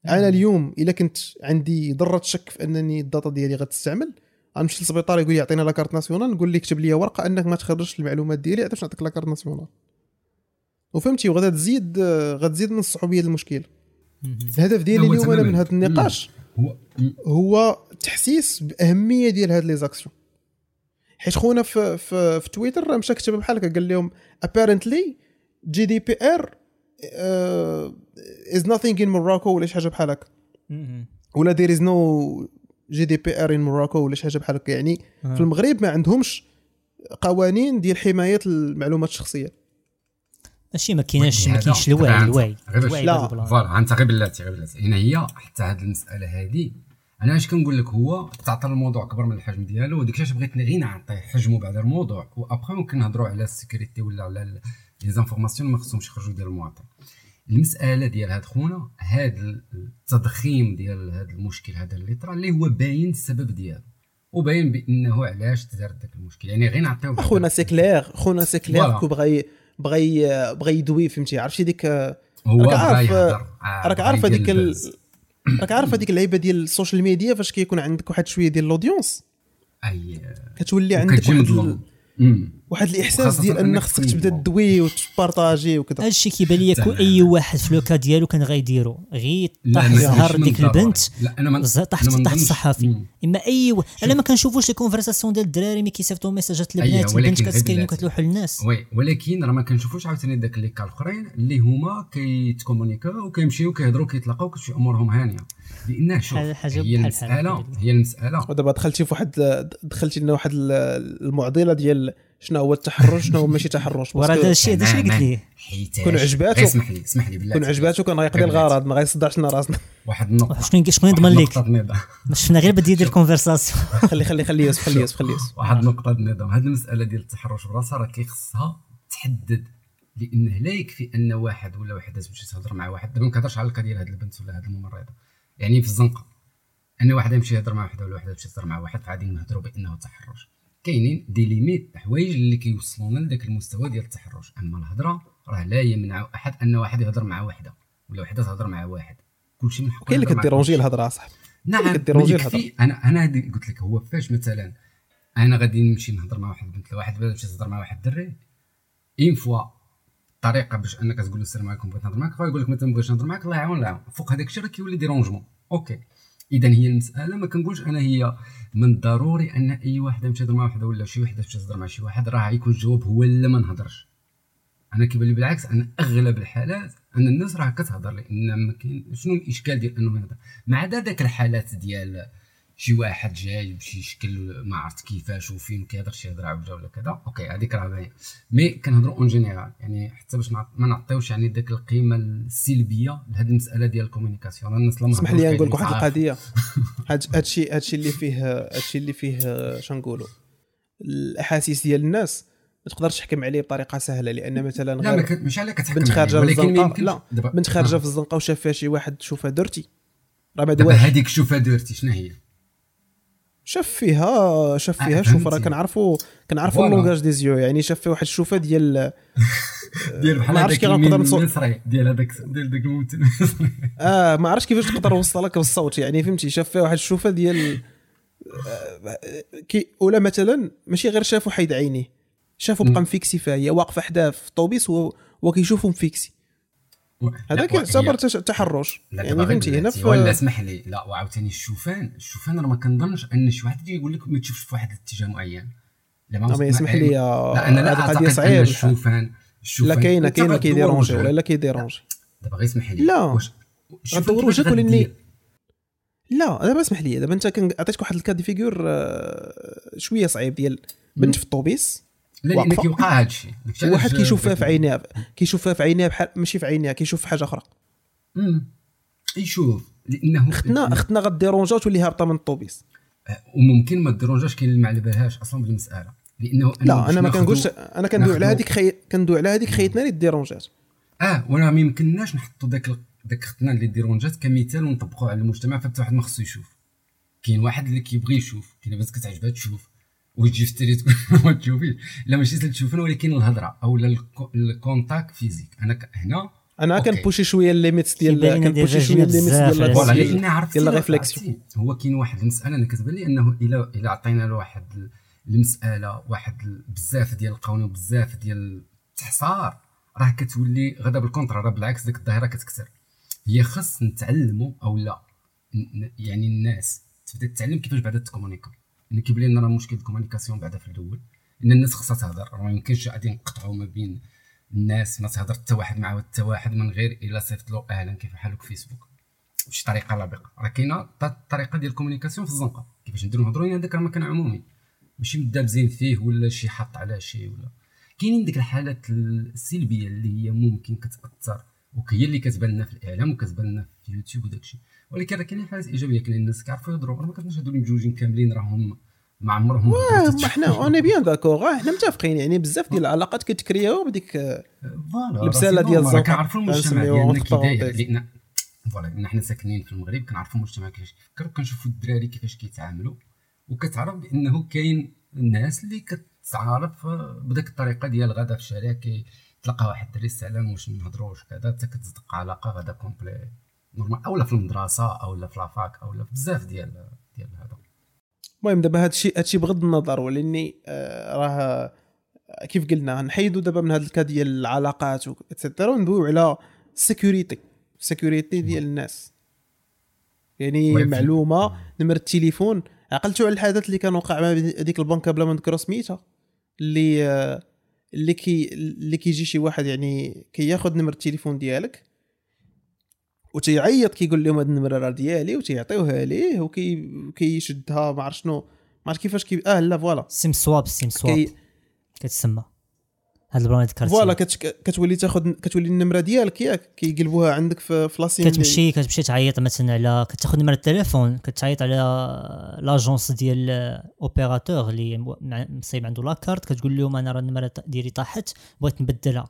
أنا اليوم إلا كنت عندي ذره شك في أنني ال data ديالي غتستعمل غنمشي للسبيطار يقول لي عطينا la carte nationale نقول لك كتب لي ورقة أنك ما تخرجش المعلومات ديالي عاد باش نعطيك la carte nationale وفهمتي وغادا تزيد غتزيد من الصعوبية المشكل. الهدف ديالي اليوم أنا من. هذا النقاش هو. هو تحسيس بأهمية ديال هاد les actions حيت خونا في في, في تويتر راه مشى كتب بحال هكا قال لهم apparently GDPR is nothing in Morocco ولا شي حاجة بحال هكا. ولا there is no GDPR in Morocco ولا شي حاجة بحال هكا يعني آه. في المغرب ما عندهمش قوانين ديال حماية المعلومات الشخصية ماشي ما كايناش ما كاينش الوعي الوعي لا. voilà انت غير بلاتي غير بلاتي هنا هي حتى هذه المسألة هذه أنا اش كنقول لك هو تعطى الموضوع أكبر من الحجم ديالو وديك الشيء بغيت غير نعطي حجمه بعد الموضوع وابخي ممكن نهضروا على ال sécurité ولا على les informations ما خصهمش يخرجوا ديال المواطن. المسألة ديال هاد خونا هاد التضخيم ديال هاد المشكل هذا اللي طرا اللي هو باين السبب ديالو وباين بأنه علاش تدار داك المشكل. يعني غير نعطيو خونا c'est clair خونا c'est clair بغى بغى بغى يدوي فهمتي؟ عرفتي ديك هو راك عارف- راك عارف هذيك. راك عارف هذيك اللعيبة ديال ال social media فاش كيكون عندك واحد شوية ديال ال audience أي كتولي عندك واحد. واحد الإحساس ديال ان خصك تبدا. تدوي وتبارطاجي وكذا هذا الشيء كيبان لي. أي واحد في le cas ديالو كان غيديرو غير طاح الزهر ديك. البنت نظنش. الصحافي مم. إما أي و... أنا ما كنشوفوش les conversations ديال الدراري ملي كيصيفطوا ميساجات للبنات أيوة، البنت كتسكرين بلاتي. وكتلوح للناس oui ولكن راه ما كنشوفوش عاوتاني داك les cas الأخرين اللي هما كيتكومونيكاو وكيمشيو كيهضروا كيتلاقاو كتمشي أمورهم هانية لأن شوف هي المسألة. هي المسألة ودابا دخلتي في واحد دخلتي لنا واحد المعضلة ديال شنو هو التحرش شنو هو ماشي تحرش وراه هذا الشيء هذا الشيء اللي قلت ليه كون عجباتو- اسمح لي اسمح لي بالله. كون عجباتو كان غيقضي الغرض ما غيصدعش لنا راسنا. واحد النقطة. شكون شكون يضمن لك؟ شفنا غير بدي يدير conversation خلي خلي خلي يوسف خلي يوسف خلي يوسف. واحد النقطة النظام هذه المسألة ديال التحرش براسها راه كيخصها تحدد لأنه لا يكفي أن واحد ولا وحدة تمشي تهضر مع واحد. دابا ما كنهضرش على القضية ديال هذه البنت ولا هذه الممرضة. يعني في الزنقة. أن واحد يمشي يهضر مع وحدة ولا وحدة تمشي تهضر مع واحد فغادي نهضروا بأنه تحرش. كاينين دي ليميت حوايج اللي كيوصلونا لذاك المستوى ديال التحرش أما الهضرة راه لا يمنع أحد أن واحد يهضر مع وحدة ولا وحدة تهضر مع واحد. كلشي من حقه كاين اللي كديرونجي. الهضرة صاحبي. نعم كديرونجي يكفي أنا أنا قلت لك هو فاش مثلا أنا غادي نمشي نهضر مع واحد البنت واحد بدا تمشي تهضر مع واحد الدري une fois الطريقة باش أنك تقول له السلام عليكم بغيت نهضر معاك فيقول لك ما تنبغيش نهضر معاك الله يعاون الله يعاون. فوق هذاك الشيء راه كيولي dérangement. OK. اذا هي المساله ما كنقولش أنا هي من الضروري أن أي واحد يمشي مع واحدة ولا شي وحدة تهضر مع شي واحد راه يكون الجواب هو لا ما نهضرش. أنا كيبان لي بالعكس ان أغلب الحالات أن الناس راه كتهضر لأن ما كاين شنو الإشكال ديال انه يهضر؟ ما عدا ذاك الحالات ديال شي واحد جاي بشي شكل ما عرفت كيفاش وفين كيهضر شي هضرة عوجه ولا كذا. OK هذيك راه باين mais كنهضروا en général يعني حتى باش ما نعطيوش يعني ديك القيمة السلبية لهذه المسألة ديال ال communication الناس لما اسمح لي نقول لك واحد القضية. هذا الشيء اللي فيه هذا الشيء اللي فيه شنقولوا الأحاسيس ديال الناس ما تقدرش تحكم عليه بطريقة سهلة لأن مثلا لا غير مش عليك كتحكم بنت خارجة في الزنقة. لا بنت خارجة في الزنقة وشاف فيها شي واحد شوفها درتي راه دابا هذيك شوفها درتي شنو هي؟ شاف فيها شاف فيها شوف راه كنعرفوا كنعرفوا اللونغاج دي زيو يعني شاف فيها واحد الشوفة ديال ديال بحال هذاك المصري ديال هذاك ديال داك الممثل آه ما عرفتش كيفاش تقدر نوصل لك بالصوت يعني فهمتي شاف فيها واحد الشوفة ديال كي ولا مثلا ماشي غير شافوا حيد عينيه شافوا بقى مفيكسي فيها هي واقفة حداه في الطوبيس وكيشوفوا مفيكسي. هذاك يعتبر تحرش. يعني فهمتي هنا في ولا اسمح لي لا وعاوتاني الشوفان. الشوفان راه ما كنظنش أن شي واحد يقول لك ما تشوفش في واحد الاتجاه معين. لا ما يسمح لي لا أنا لا قضية صعيبة. الشوفان لا كاينة كاينة كيديرونجي ولا لا كيديرونجي دابا غير اسمح لي. لا. غدور وجهك ولاني لا دابا اسمح لي دابا أنت عطيتك واحد الكاد فيغور شوية صعيب ديال بنت في الطوبيس. لا لأن كيوقع هذا الشيء واحد كيشوف فيها في عينيها كيشوف فيها في عينيها بحال ماشي في عينيها كيشوف في حاجة أخرى. امم يشوف لأنه اختنا اختنا غديرونجا وتولي هابطة من الطوبيس. أه، وممكن ما ديرونجاش كاين اللي ما على بالهاش أصلا بالمسألة. لأنه لا أنا ما كنقولش أنا كندوي على هذيك خي... كندوي على هذيك خيتنا اللي ديرونجات آه وأنا ما يمكنناش نحطوا ذاك ذاك اختنا اللي ديرونجات كمثال ونطبقوه على المجتمع فحتى واحد ما خصو يشوف. كاين واحد اللي كيبغي يشوف كاين بس كتعجبها تشوف. وتجي في street ما تشوفيش لا ماشي تشوفنا ولكن الهضرة أو ال contact physique. أنا هنا؟ أنا كنبوشي شوية ال limites ديال كنبوشي شوية ال limites ديال voilà لأن عرفت ديال ال réflexion هو كاين واحد المسألة أنا كتبان لي أنه إلا إلا عطينا له واحد المسألة واحد بزاف ديال القوانين وبزاف ديال التحصار راه كتولي غدا بال contraire راه بالعكس ديك الظاهرة كتكثر هي خص نتعلموا أو لا. يعني الناس تبدأ تتعلم كيفاش بعدا تكومونيكا يعني كيبان لنا راه مشكل ال communication بعدا في الأول. إن الناس خصها تهضر. ما يمكنش غادي نقطعوا ما بين الناس ما تهضر حتى واحد مع حتى واحد من غير إلا صيفط له أهلا كيف حالك فيسبوك بشي طريقة لابقة. راه كاينة الطريقة ديال ال communication في الزنقة. كيفاش نديرو نهضروا هذاك راه مكان عمومي. ماشي مدابزين فيه ولا شي حط على شي ولا. كاينين ديك الحالات السلبية اللي هي ممكن كتأثر وهي اللي كتبان لنا في الإعلام وكتبان لنا في اليوتيوب وداك الشيء ولكن راه كاينين حالات إيجابية كاينين الناس كيعرفوا يهضروا ما كنتش هادو مجوجين كاملين راهم ما عمرهم ما حنا on est bien d'accord حنا متفقين يعني بزاف ديال العلاقات كيتكرياو بديك البساله ديال الزنقه كنعرفوا المجتمع ديالنا لأن voilà لأن حنا ساكنين في المغرب كنعرفوا المجتمع كيفاش كيفكر وكنشوفوا الدراري كيفاش كيتعاملوا وكتعرف بأنه كاين الناس اللي كتعارف بديك الطريقة ديال غدا في الشارع كيتلقى واحد الدري السلام واش نهضروا واش كذا حتى كتصدق علاقة غدا complète. normal أولا في المدرسة أولا في la fac أولا في بزاف ديال ديال هذا. المهم دابا هادشي هادشي بغض النظر ولأني آه راه كيف قلنا نحيدوا دابا من هذا ال cas ديال العلاقات et cetera وندويو على ال sécurité ال sécurité ديال الناس. يعني معلومة نمر التليفون. عقلتوا على الحدث اللي كان وقع مع هذيك البنكة بلا ما نذكر سميتها اللي آه اللي كي اللي كيجي شي واحد يعني كياخذ نمر التليفون ديالك وتيعيط كيقول لهم هاد النمرة راه ديالي وتيعطيوها ليه وكيشدها ما عرف شنو ما عرف كيفاش كي آه لا voilà. SIM swap SIM swap. كي... كتسمى. هاد ال plan carte voilà كتولي تاخذ كتولي النمرة ديالك ياك كيقلبوها عندك في ف la SIM كتمشي كتمشي تعيط مثلا على كتاخذ نمرة التليفون كتعيط على l'agence ديال opérateur اللي مصيب عنده la carte كتقول لهم أنا راه النمرة ديالي طاحت بغيت نبدلها.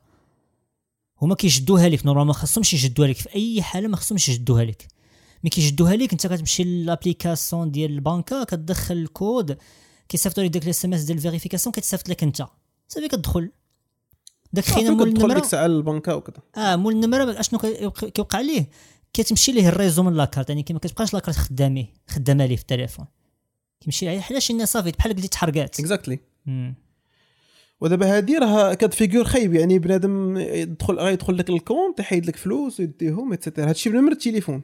هما كيجدوها لك normalement ما خاصهمش يجدوها لك في أي حالة ما خاصهمش يجدوها لك mais كيجدوها لك انت كتمشي l'application ديال البنكة كتدخل الكود كيصيفطوا لك داك ال SMS ديال ال vérification كتصيفط لك انت صافي كتدخل. داك الحين مول النمرة. ديك الساعة للبنكة وكذا آه مول النمرة أشنو كيوقع ليه؟ كتمشي ليه ال réseau من la carte يعني كي ما كتبقاش la carte خدامي خدامة ليه في التليفون. كيمشي عليه حنا شي صافي بحال قلتي تحرقات. exactly ودابا هادي راه cas de figure خايب يعني بنادم يدخل غيدخل لك ال compte يحيد لك فلوس ويديهم et cetera هادشي بنمر التليفون.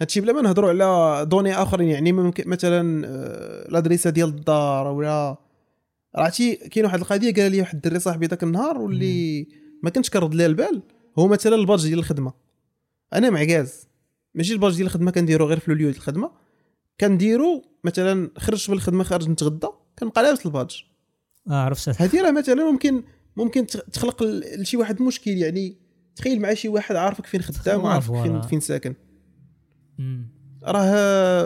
هادشي بلا ما نهضروا على données آخرين يعني ممكن مثلا آه، الادريسه ديال الدار ولا عرفتي كاين واحد القضية قال لي واحد الدري صاحبي ذاك النهار واللي ما كنتش كنرد ليه البال هو مثلا ال badge ديال الخدمة. أنا معكاز ماشي ال badge ديال الخدمة كنديرو غير في ديال الخدمة. كنديرو مثلا خرجت من الخدمه خارج نتغدى كنبقى لابس ال badge. آه عرفت هذه راه مثلا ممكن ممكن تخ- تخلق لشي واحد مشكل يعني تخيل مع شي واحد عارفك فين خدام وعارفك. فين فين ساكن. راه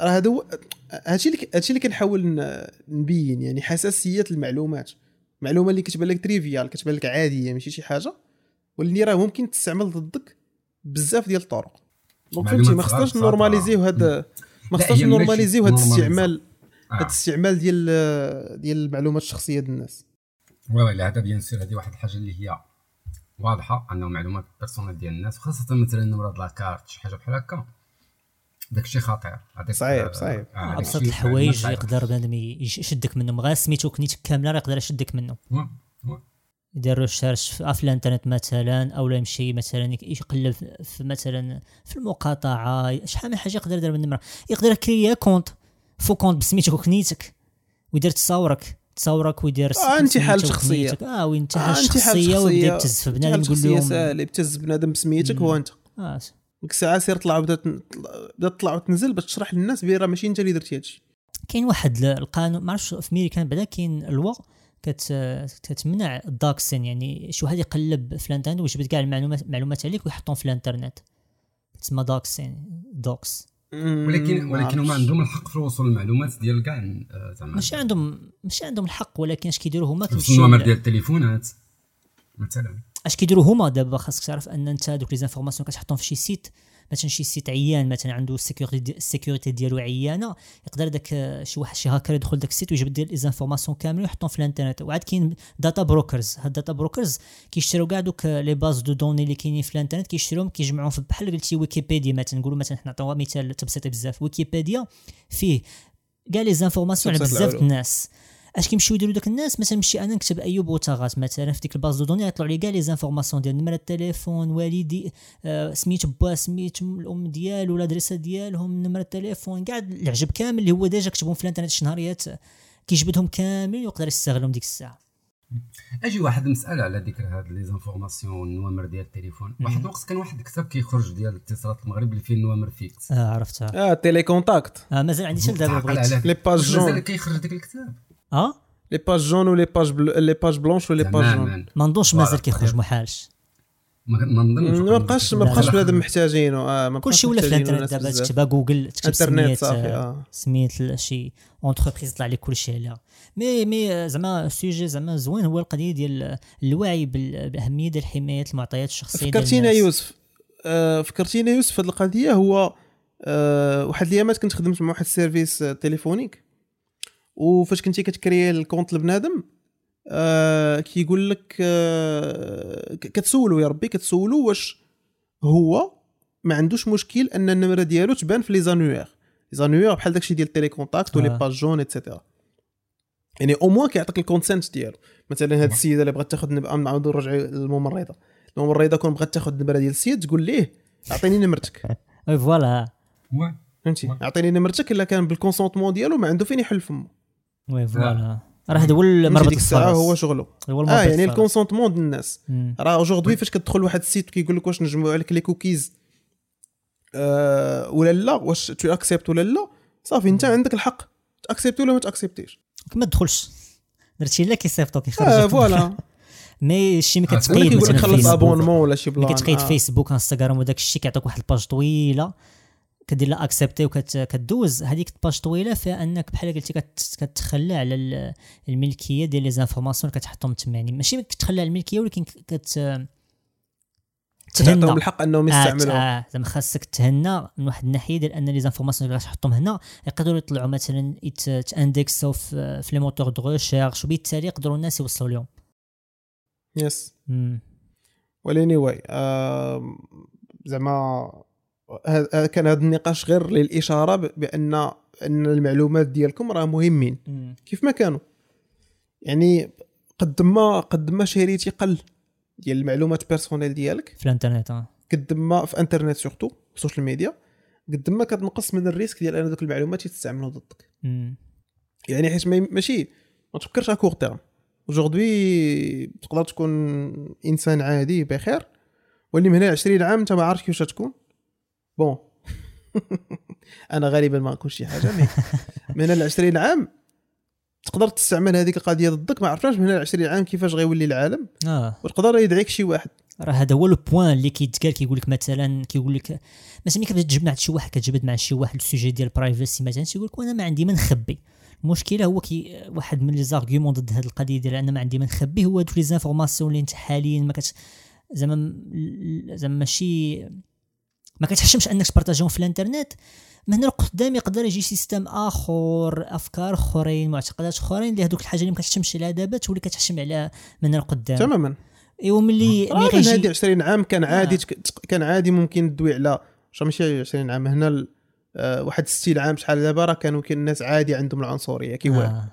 راه هذا هو هادشي اللي هادشي اللي كنحاول نبين يعني حساسيه المعلومات معلومة اللي كتبان لك triviale كتبان لك عادية ماشي شي حاجة واللي راه ممكن تستعمل ضدك بزاف ديال الطرق donc فهمتي ما خصناش. نورماليزيو هذا ما خصناش نورماليزيو هذا. الاستعمال هذا آه. الاستعمال ديال ديال المعلومات الشخصية ديال الناس oui oui هذا bien sûr هذه واحد الحاجة اللي هي واضحة أنه معلومات personnelles ديال الناس وخاصه مثلا نمره la carte شي حاجة بحال هكا داك الشيء خطير صعيب، آه، صعيب. آه، أبسط الحوايج. يقدر بنادم يش- يشدك منهم غير سميتو كنيتك كاملة راه يقدر يشدك منه. يدير recherche في الإنترنت مثلا أو لا يمشي مثلا يقلب في- في مثلا في المقاطعة شحال من حاجة يقدر يدير من النمره يقدر يكريا compte faux compte بسميتك وكنيتك ويدير تصاورك تصاورك ويدير آه، انتحال. وكنيتك. آه وانتحال آه، شخصية ويبدا شخصية. يبتز في بنادم يقول شخصية لهم ساهل يبتز بنادم بسميتك. هو انت آه ديك الساعة سير طلع وبدات بدات تطلع وتنزل باش تشرح للناس بلي راه ماشي انت اللي درتي هادشي كاين واحد القانون ما عرفتش في ميريكان بعدا كاين loi كت كتمنع ال doxxing يعني شي واحد يقلب في الانترنت ويجبد كاع المعلومات المعلومات عليك ويحطهم في الانترنت تسمى doxxing dox ولكن ولكن هما عندهم الحق في الوصول للمعلومات ديال كاع آه، زعما. ماشي عندهم ماشي عندهم الحق ولكن اش كيديروا هما؟ كيمشيو النوامر ديال التليفونات مثلا. اش كيديروا هما؟ دابا خاصك تعرف ان انت دوك les informations كتحطهم في شي site مثلا شي site عيان مثلا عنده ال sécurité ديالو عيانة يقدر داك شي واحد شي هاكر يدخل داك ال site ويجبد ديال les informations كاملين ويحطهم في الإنترنت. وعاد كاين data brokers هاد data brokers كيشتروا كاع دوك les bases de données اللي كاينين في الإنترنت كيشتروهم كيجمعوهم في بحال قلتي ويكيبيديا مثلا. نقولوا مثلا حنا نعطيو مثال تبسيطي بزاف. ويكيبيديا فيه كاع les informations على بزاف. الناس. اش كيمشيو يديروا داك الناس مثلا نمشي أنا نكتب ايوب وطاغات مثلا في ديك ال base de données يطلعوا لي كاع les informations ديال نمره التليفون والدي آه سميت با سميت الام ديالو ال adresse ديالهم نمره التليفون كاع العجب كامل اللي هو déjà كتبهم في الانترنت شي نهاريات كيجبدهم كاملين ويقدر يستغلهم ديك الساعة أجي واحد المساله على ذكر هاد les informations والنوامر ديال التليفون واحد الوقت كان واحد الكتاب كيخرج ديال اتصالات المغرب اللي فيه النوامر fixes آه عرفتها آه Télécontact آه مازال عندي حتى دابا بغيت les pages واش مازال jaunes كيخرج داك الكتاب آه les pages jaunes و les pages bleues les pages blanches و les pages jaunes ما نظنش. مازال كيخرج محالش ما نظنش ما بقاش ما بقاش. بنادم محتاجينه آه ما كلشي ولا في الانترنت دابا. تكتبها جوجل تكتب سميت صافي آه سميت شي entreprise طلع لك كلشي عليها مي مي زعما sujet زعما زوين هو القضية ديال الوعي بال- باهميه ديال حمايه المعطيات الشخصيه فكرتينا. يوسف. آه فكرتينا يوسف هذه القضية هو آه واحد الأيامات كنت خدمت مع واحد ال service téléphonique. وفاش كنتي كتكري ال compte لبنادم آه كيقول لك آه كتسولو يا ربي كتسولو واش هو ما عندوش مشكل أن النمرة ديالو تبان في les annuaires les annuaires بحال داكشي ديال ال Télécontact ولي آه. pages jaunes et cetera يعني au moins كيعطيك ال consent ديالو. مثلا هاد السيدة اللي بغات تاخذ نبقى نعاودو نرجعو للممرضة. الممرضة كون بغات تاخذ النمره ديال السيد تقول ليه أعطيني نمرتك. voilà. فهمتي. أعطيني نمرتك إلا كان بال consentement ديالو ما عنده فين يحل فمه. oui voilà. راه هذا هو المربط الساعة. هو شغله. هو آه يعني. ال consentement ديال الناس. راه aujourd'hui فاش كتدخل لواحد ال site كيقول لك واش نجمعوا عليك les cookies آه ولا لا؟ واش tu acceptes ولا لا؟ صافي انت عندك الحق. تاكسبتي ولا ما تاكسبتيش ما تدخلش. درتي لا كيصيفطو كيخرج آه voilà. mais شي ملي آه، كتقيد مثلا خلص فيسبوك abonnement ولا شي plan. كتقيد آه. فيسبوك انستغرام وداك الشيء كيعطيك واحد ال page طويلة. كدير لها اكسبتي وكتدوز هذيك ال page طويلة فيها أنك بحال قلتي كت- كتخلى على ال- الملكية ديال les informations اللي كتحطهم تما. يعني ماشي كتخلى على الملكية ولكن كت تعطيهم تهنى. الحق أنهم آه، يستعملوها آه زعما خاصك تهنى من واحد الناحية ديال أن les informations اللي غتحطهم هنا يقدروا يطلعوا مثلا يت- تاندكسوا في les moteurs de recherche وبالتالي يقدروا الناس يوصلوا لهم. yes مم. ولاني واي زعما هذا- هذا كان هذا النقاش غير للإشارة بان أن المعلومات ديالكم راه مهمين. مم. كيف ما كانوا. يعني قد ما قد ما شريتي قل ديال المعلومات personnelles ديالك في الإنترنت آه. قد ما في إنترنت surtout ال social media قد ما كتنقص من ال risque ديال أن دوك المعلومات يتستعملوا ضدك. مم. يعني حيت ما- ماشي ما تفكرش court terme aujourd'hui تقدر تكون إنسان عادي بخير واللي من هنا 20 عام أنت ما عارف كيفاش تكون. bon. أنا غالبا ما نكونش شي حاجة mais. من هنا ل 20 عام تقدر تستعمل هذيك القضية ضدك. ما عرفناش من هنا ل 20 عام كيفاش غيولي العالم. آه. وتقدر يدعيك شي واحد. راه هذا هو le point اللي كيتقال كيقول لك مثلا كيقول لك مثلا كتبدا تجبد مع شي واحد كتجبد مع شي واحد ال sujet ديال ال privacy مثلا تيقول لك وأنا ما عندي ما نخبي. المشكلة هو كي واحد من les arguments ضد هذه القضية ديال أنا ما عندي ما نخبي هو دوك les informations اللي أنت حاليا ما كت زعما زعما ماشي ما كتحشمش انك تبارطاجيهم في الانترنت. من هنا لقدام يقدر يجي système آخر أفكار أخرين معتقدات أخرين اللي هذوك الحاجة اللي ما كتحشمش عليها دابا تولي كتحشم عليها من هنا تماما. ايوا ملي ملي غيجي هذه 20 عام كان عادي آه. كان عادي ممكن تدوي على شو ماشي 20 عام. هنا ال- آه، واحد 60 عام شحال دابا راه كانوا كاين الناس عادي عندهم العنصرية كي آه.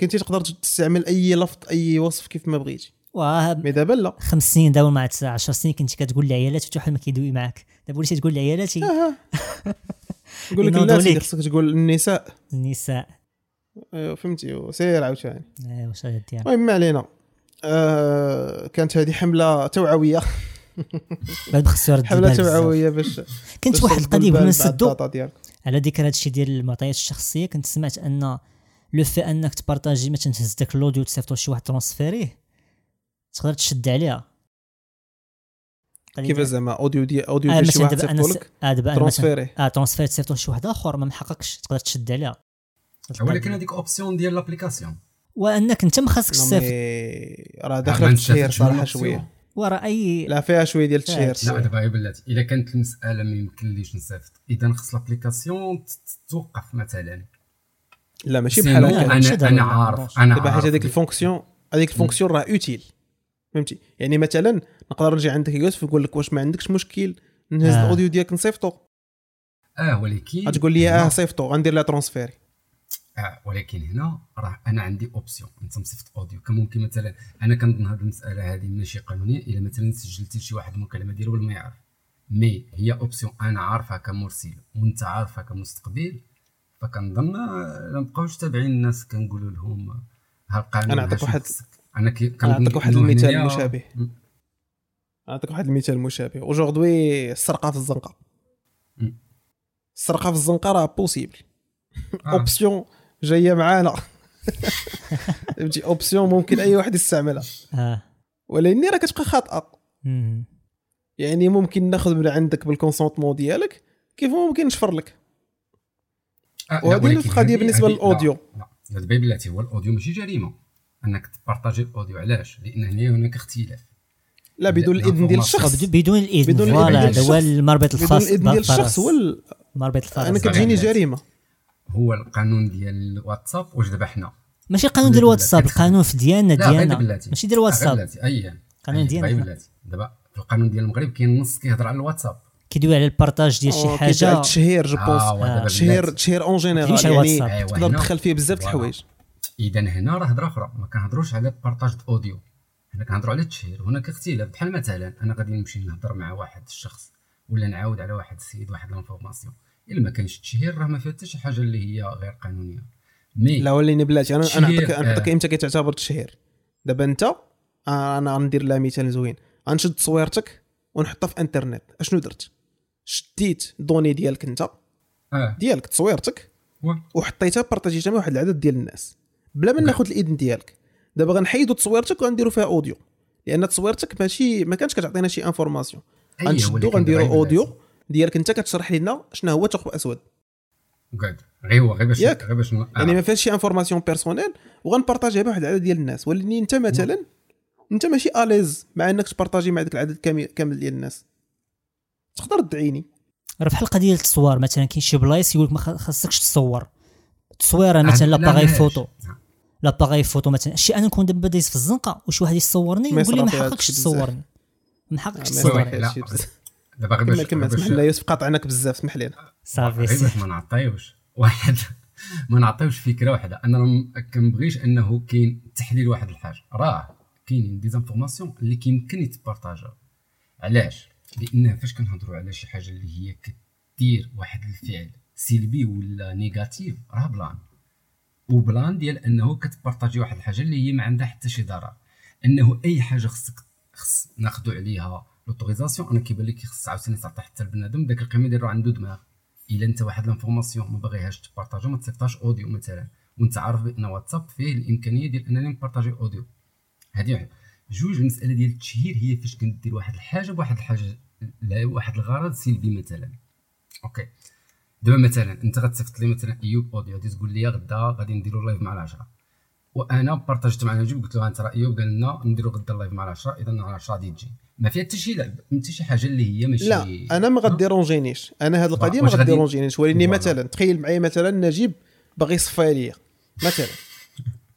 كنتي تقدر تستعمل أي لفظ أي وصف كيف ما بغيتي. واه مي دابا لا خمس سنين دابا مع 10 سنين كنت كتقول لعيالات حتى واحد ما كيدوي معاك. دابا وليتي تقول لعيالاتي آه. يقول لك ليك. خصك تقول النساء. النساء. أيوة، فهمتي. سير عاوتاني. هذا ديال المهم ما علينا. آه كانت هذه حملة توعوية. بعد خصو يرد حملة. توعوية باش كنت واحد القضية قبل ما نسدو على ذكر هذا الشيء ديال المعطيات الشخصية كنت سمعت أن لو في أنك تpartagي مثلا تهز داك ال audio تصيفطو لشي واحد transférer. تقدر تشد عليها. كيف زعما audio ديال audio آه ديال شي واحد صيفطو. لك آه transférer. آه transfert تصيفطو لشي واحد آخر ما محققش. تقدر تشد عليها. ولكن هذيك option ديال l'application وأنك أنت ما خاصكش non تصيفط. راه ما داخلة في التشهير صراحة. شوية. وراه أي لا فيها شوية ديال التشهير. لا دابا غير بلاتي إلا كانت المسألة ما يمكنليش نصيفط. إذا خص l'application توقف مثلا. لا ماشي بحال هكا. أنا أنا عارف. أنا دابا حيت عارف. هذيك ال fonction هذيك ال fonction راه utile. فهمتي؟ يعني مثلا نقدر نجي عندك يوسف نقول لك واش ما عندكش مشكل نهز آه. ال audio ديالك نصيفطو آه ولكن غتقول لي آه صيفطو غندير لها transférer. آه ولكن هنا راه أنا عندي option. أنت مصيفط audio. كان ممكن مثلا أنا كنظن هذه المسألة هذه ماشي قانونية إلا مثلا سجلتي لشي واحد المكالمة ديالو ولا ما يعرف. mais هي option أنا عارفها كمرسل وأنت عارفها كمستقبل فكنظن لا نبقاوش تابعين الناس كنقولوا لهم ها القانون أنا نعطيك واحد-. أنا كي أنا كنظن نعطيك واحد المثال مشابه. نعطيك واحد المثال مشابه aujourd'hui السرقه في الزنقه. السرقه في الزنقه راه possible آه. option جاية معانا فهمتي option ممكن اي واحد يستعملها آه ولكن راه كتبقى خاطئه. يعني ممكن ناخذ من عندك بال consentement ديالك كيف ممكن نشفر لك آه، لا، وهذه بالنسبة هذه- لل audio. لا لا بلاتي هو ال audio ماشي جريمه أنك تpartagي ال audio علاش؟ لأن هنا هناك اختلاف. لا بدون لا، الإذن ديال الشخص. بدون- بدون الإذن بدون voilà ديال هذا هو الشخص. المربط بدون الخاص الإذن ديال. الشخص هو ال- مربط الفرس. أنا. كتجيني. جريمة. هو القانون ديال الواتساب واش دابا حنا؟ ماشي القانون ديال الواتساب القانون في ديالنا ديالنا ماشي ديال الواتساب. اييه القانون ديالنا دابا في القانون ديال المغرب كاين نص كيهضر على الواتساب. كيدوي على ال partage ديال شي حاجة. التشهير je آه، pense. تشهير. تشهير en général. يعني؟ أيوة، تقدر تدخل فيه بزاف د. الحوايج. اذا هنا راه هضرة أخرى ما كنهضروش على partage ال audio هنا كنهضروا على التشهير هناك اختلاف بحال مثلا أنا غادي نمشي نهضر مع واحد الشخص ولا نعاود على واحد السيد واحد l'information إلا ما كانش التشهير راه ما فيها حتى شي حاجة اللي هي غير قانونية. mais لا وليني بلاتي أنا أنا نعطيك نعطيك آه. إمتى كتعتبر التشهير دابا أنت آه، أنا غندير لها مثال زوين. غنشد تصويرتك ونحطها في إنترنت. أشنو درت؟ شديت données ديالك أنت آه. ديالك تصويرتك وحطيتها partagيتها مع واحد العدد ديال الناس. بلا ما ناخذ الاذن ديالك دابا غنحيدوا تصويرتك وغنديروا فيها audio. لأن تصويرتك ماشي ما كانش كتعطينا شي information غنشدو غنديروا audio. ديالك أنت كتشرح لنا شنو هو ثقب أسود. قاعد. غير هو غير باش ياك؟ غير باش آه. يعني ما فيهاش شي information personnelle وغنpartagيها مع واحد العدد ديال الناس. ولكن أنت مثلا أنت ماشي à l'aise مع أنك تpartagي مع داك العدد كامل ديال الناس. تقدر تدعيني. راه بحال القضية ديال التصوير مثلا كاين شي بلايص يقول لك ما خاصكش تصور. التصويره مثلا لا، لاباغي علاش؟ فوتو. آه. لاباغي فوتو مثلا. شي أنا نكون دابا دايز في الزنقة وشي واحد يصورني يقول لي ما حقكش. تصورني. ما حقكش تصورني. دابا غير باش كمل باش- اسمح لنا يوسف قاطعناك بزاف اسمح لنا صافي. غير باش ما نعطيوش. واحد ما نعطيوش فكرة واحدة. أنا ما كنبغيش أنه كاين تحليل واحد الحاجة. راه كاينين des informations اللي كيمكن يتpartagاو. علاش؟ لأن فاش كنهضروا على شي حاجة اللي هي كدير واحد الفعل سلبي ولا négatif راه plan. و plan ديال انه كتpartagي واحد الحاجة اللي هي ما عندها حتى شي ضرر. انه اي حاجة خصك خص ناخذوا عليها l'autorisation أنا كيبان لك خص عاوتاني تعطي حتى البنادم داك القيمة ديالو عنده دماغ. إلا انت واحد l'information ما باغيهاش تpartagي ما تصيفطهاش audio مثلا. وانت عارف بأن واتساب فيه الإمكانية ديال أنني نpartagي audio هذه واحد. جوج المسألة ديال التشهير هي فاش كندير واحد الحاجة بواحد الحاجة واحد الغرض سلبي مثلا. OK. دابا مثلا أنت غتصيفط لي مثلا أيوب audio غادي تقول لي غدا غادي نديرو live مع العشرة. وأنا partagت مع نجيب قلت له انت راه ايوب قال لنا نديرو غدا live مع العشرة اذا على 10 غادي تجي. ما فيها حتى شي لعب حتى شي حاجة اللي هي ماشي لا أنا ما غ dérangeنيش. أنا هذه القضية ما غ dérangeنيش. ولكن مثلا تخيل معايا مثلا نجيب باغي يصفي ليا مثلا.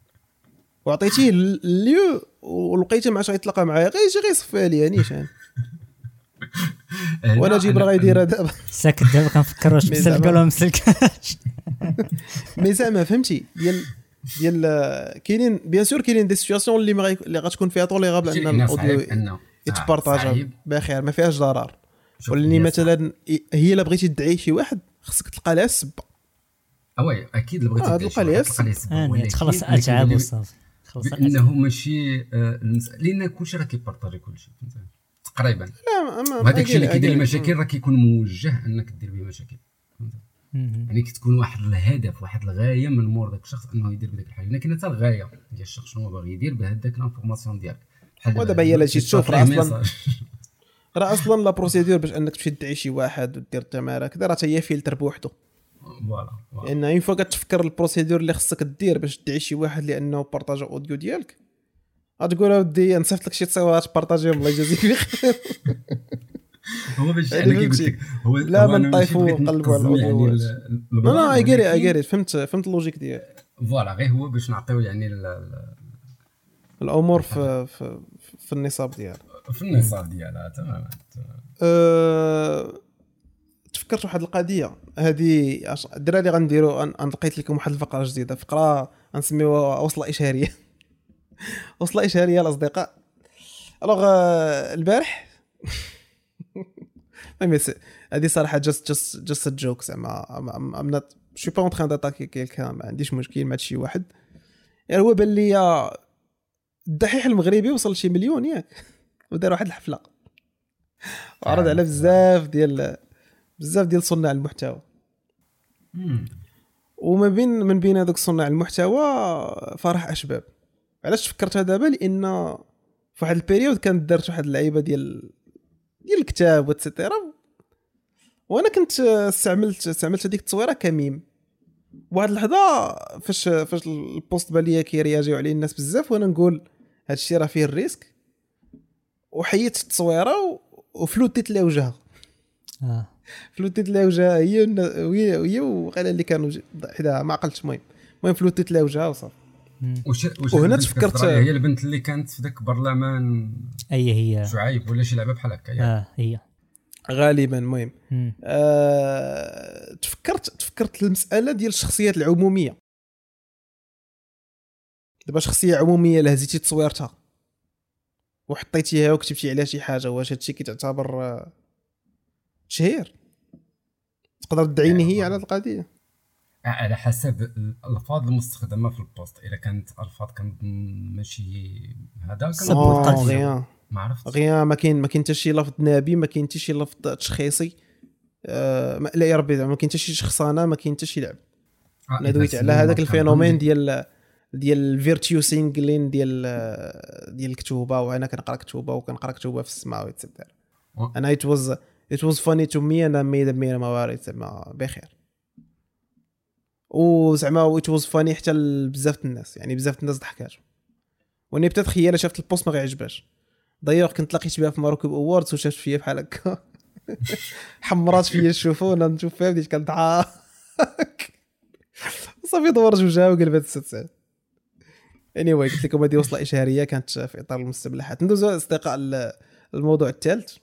وعطيتيه ال lieu ولقيته ما يتلاقى معايا غير يجي غيصفي ليا نيشان. وأنا جيب راه غيديرها دابا ساكت دابا كنفكر واش مسلك ولا مسلكاش mais زعما فهمتي؟ ديال ديال كاينين bien sûr كاينين des situations اللي ما اللي غتكون فيها tolérable ان ال audio يتpartagا بخير ما فيهاش ضرر. ولاني مثلا هي إلا بغيتي تدعي شي واحد خصك تلقى لها السبه oui أكيد إلا بغيتي تلقى لها السبه تخلص أتعاب وصافي. بأنه ماشي لأن كلشي راه كيpartagي كلشي تقريبا. لا ما وهذاك الشيء اللي كيدير المشاكل راه كيكون موجه أنك دير به مشاكل. يعني كتكون واحد الهدف واحد الغاية من مور ذاك الشخص أنه يدير بديك الحاجة. لكن حتى الغاية ديال الشخص شنو باغي يدير بهذاك l'information ديالك؟ ودابا هي جيت تشوف راه أصلا راه أصلا la procédure باش أنك تمشي تدعي شي واحد ودير التمارة كذا راه هي فيلتر بوحدو. voilà لأن une fois كتفكر ال procédure اللي خصك دير باش تدعي شي واحد لأنه partagا audio ديالك غتقول اودي نصيفط لك شي تصاورات بارطاجيهم الله يجازيك بخير هو باش أنا لك هو لا ما نطيفوا ونقلبوا على ال audio لا لا I agree I agree فهمت فهمت ال logique ديالك voilà غير هو باش نعطيو يعني الأمور في في, في النصاب ديالها في النصاب ديالها تماما. تفكرت واحد القضية هذه الدراري غنديروا أنا لقيت لكم واحد الفقره جديده فقره غنسميوها وصلة إشهارية وصلة إشهارية الأصدقاء. alors البارح هذه صراحة just just just joke زعما. I'm not je suis pas en train d'attaquer quelqu'un ما عنديش مشكل مع شي واحد. يعني هو بان لي الدحيح المغربي وصل شي مليون ياك. ودار واحد الحفلة. وعرض على بزاف ديال بزاف ديال صناع المحتوى. وما بين من بين هذوك صناع المحتوى فرح أشباب. علاش فكرتها دابا؟ لأن في واحد ال période كانت دارت واحد اللعيبة ديال ديال الكتاب و et cetera. وأنا كنت استعملت استعملت هذيك التصويرة كميم. واحد اللحظة فاش فاش ال post بان ليا كيرياجيو عليه الناس بزاف وأنا نقول هذا الشيء راه فيه ال risque. وحيدت التصويرة وفلوتيت لها وجهها. آه. فلوتيت لها وجهها هي هي هي وقال اللي كانوا حداها ما عقلتش المهم. المهم فلوتيت لها وجهها وصافي. وش وش وهنا تفكرت هي البنت اللي كانت في ذاك برلمان أي هي. شعيب ولا شي لعبة بحال هكا آه هي. غالبا المهم. آه تفكرت تفكرت المسألة ديال الشخصيات العمومية. دابا شخصية عمومية إلا هزيتي تصويرتها. وحطيتيها وكتبتي عليها شي حاجة واش هادشي كيتعتبر آه، تشهير تقدر تدعيني هي على القضية. على حسب الالفاظ المستخدمه في ال post اذا كانت الفاظ كان ماشي هذا كان ما عرفت غير ما كاين ما كاين حتى شي لفظ نابي ما كاين حتى شي لفظ تشخيصي آه لا يا ربي ما كاين حتى شي شخصانه ما كاين حتى شي لعب آه أنا دويت على هذاك ال phénomène ديال ديال الفيرتيو سينغلين ديال ديال الكتوبه وأنا كنقرا كتوبه وكنقرا كتوبه في السماء ويتسدر أنا ات واز ات واز فاني تو مي أنا ميد مي موارد زعما بخير وزعما ات واز فاني حتى لبزاف الناس يعني بزاف الناس ضحكات. وأني بتا تخيل شفت البوست ما غيعجبهاش. دايوغ كنت لقيت بها في ماروكو اووردز وشافت فيا بحال هكا. حمرات فيا الشوفونه نشوف فيها بديت كنضحك. صافي دور وجهها وقلبت الست ساعات. any anyway, قلت لكم هذه وصلة إشهارية كانت في إطار المستملحات. ندوزو أصدقاء الموضوع الثالث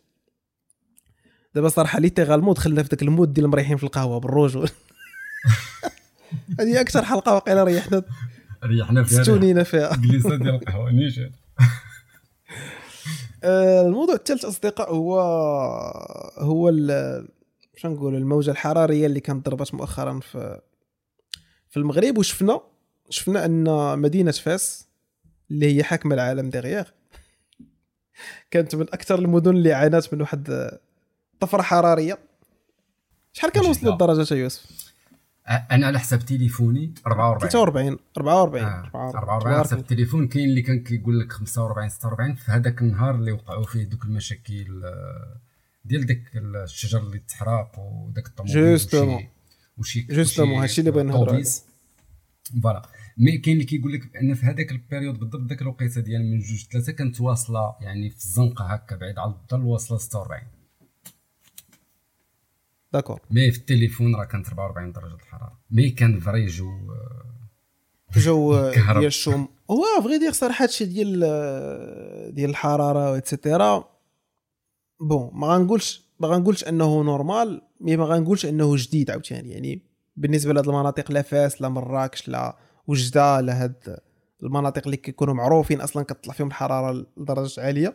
دابا صراحة littéralement دخلنا في ذاك ال mood ديال المريحين في القهوة بالروج. هذه أكثر حلقة واقيلا ريحنا. ريحنا فيها ستونينا فيها. جلسه ديال القهوة نيشان آه، الموضوع الثالث أصدقاء هو هو شنو نقول الموجة الحرارية اللي كانت ضربت مؤخرا في في المغرب. وشفنا شفنا أن مدينة فاس اللي هي حاكمه العالم ديغيغ كانت من أكثر المدن اللي عانت من واحد طفرة حرارية. شحال كان. الدرجات يا يوسف؟ أنا على حساب تليفوني 44 43 44 آه، 44 على حساب التليفون كاين اللي كان كيقول لك 45 46 في هذاك النهار اللي وقعوا فيه دوك المشاكل آه، ديال داك الشجر اللي تحرق وداك الطوموبيل Justement. وشي Justement، هادشي اللي بغينا نهضروا عليه. voilà. mais كاين اللي كيقول لك ان في هذاك ال période بالضبط ذاك الوقيته ديال من جوج ثلاثة كانت واصلة يعني في الزنقة هكا بعيد على الظل واصلة 46 d'accord mais في التليفون راه كانت 44 درجه الحراره mais كان vrai جو جو. ديال الشوم هو vrai dire صراحة هادشي ديال ديال الحراره و et cetera bon ما غنقولش ما غنقولش انه normal mais ما غنقولش انه جديد عاوتاني يعني بالنسبة لهاد المناطق لا فاس لا مراكش لا وجدة لا هاد المناطق اللي كيكونوا معروفين أصلا كتطلع فيهم الحرارة لدرجات عالية.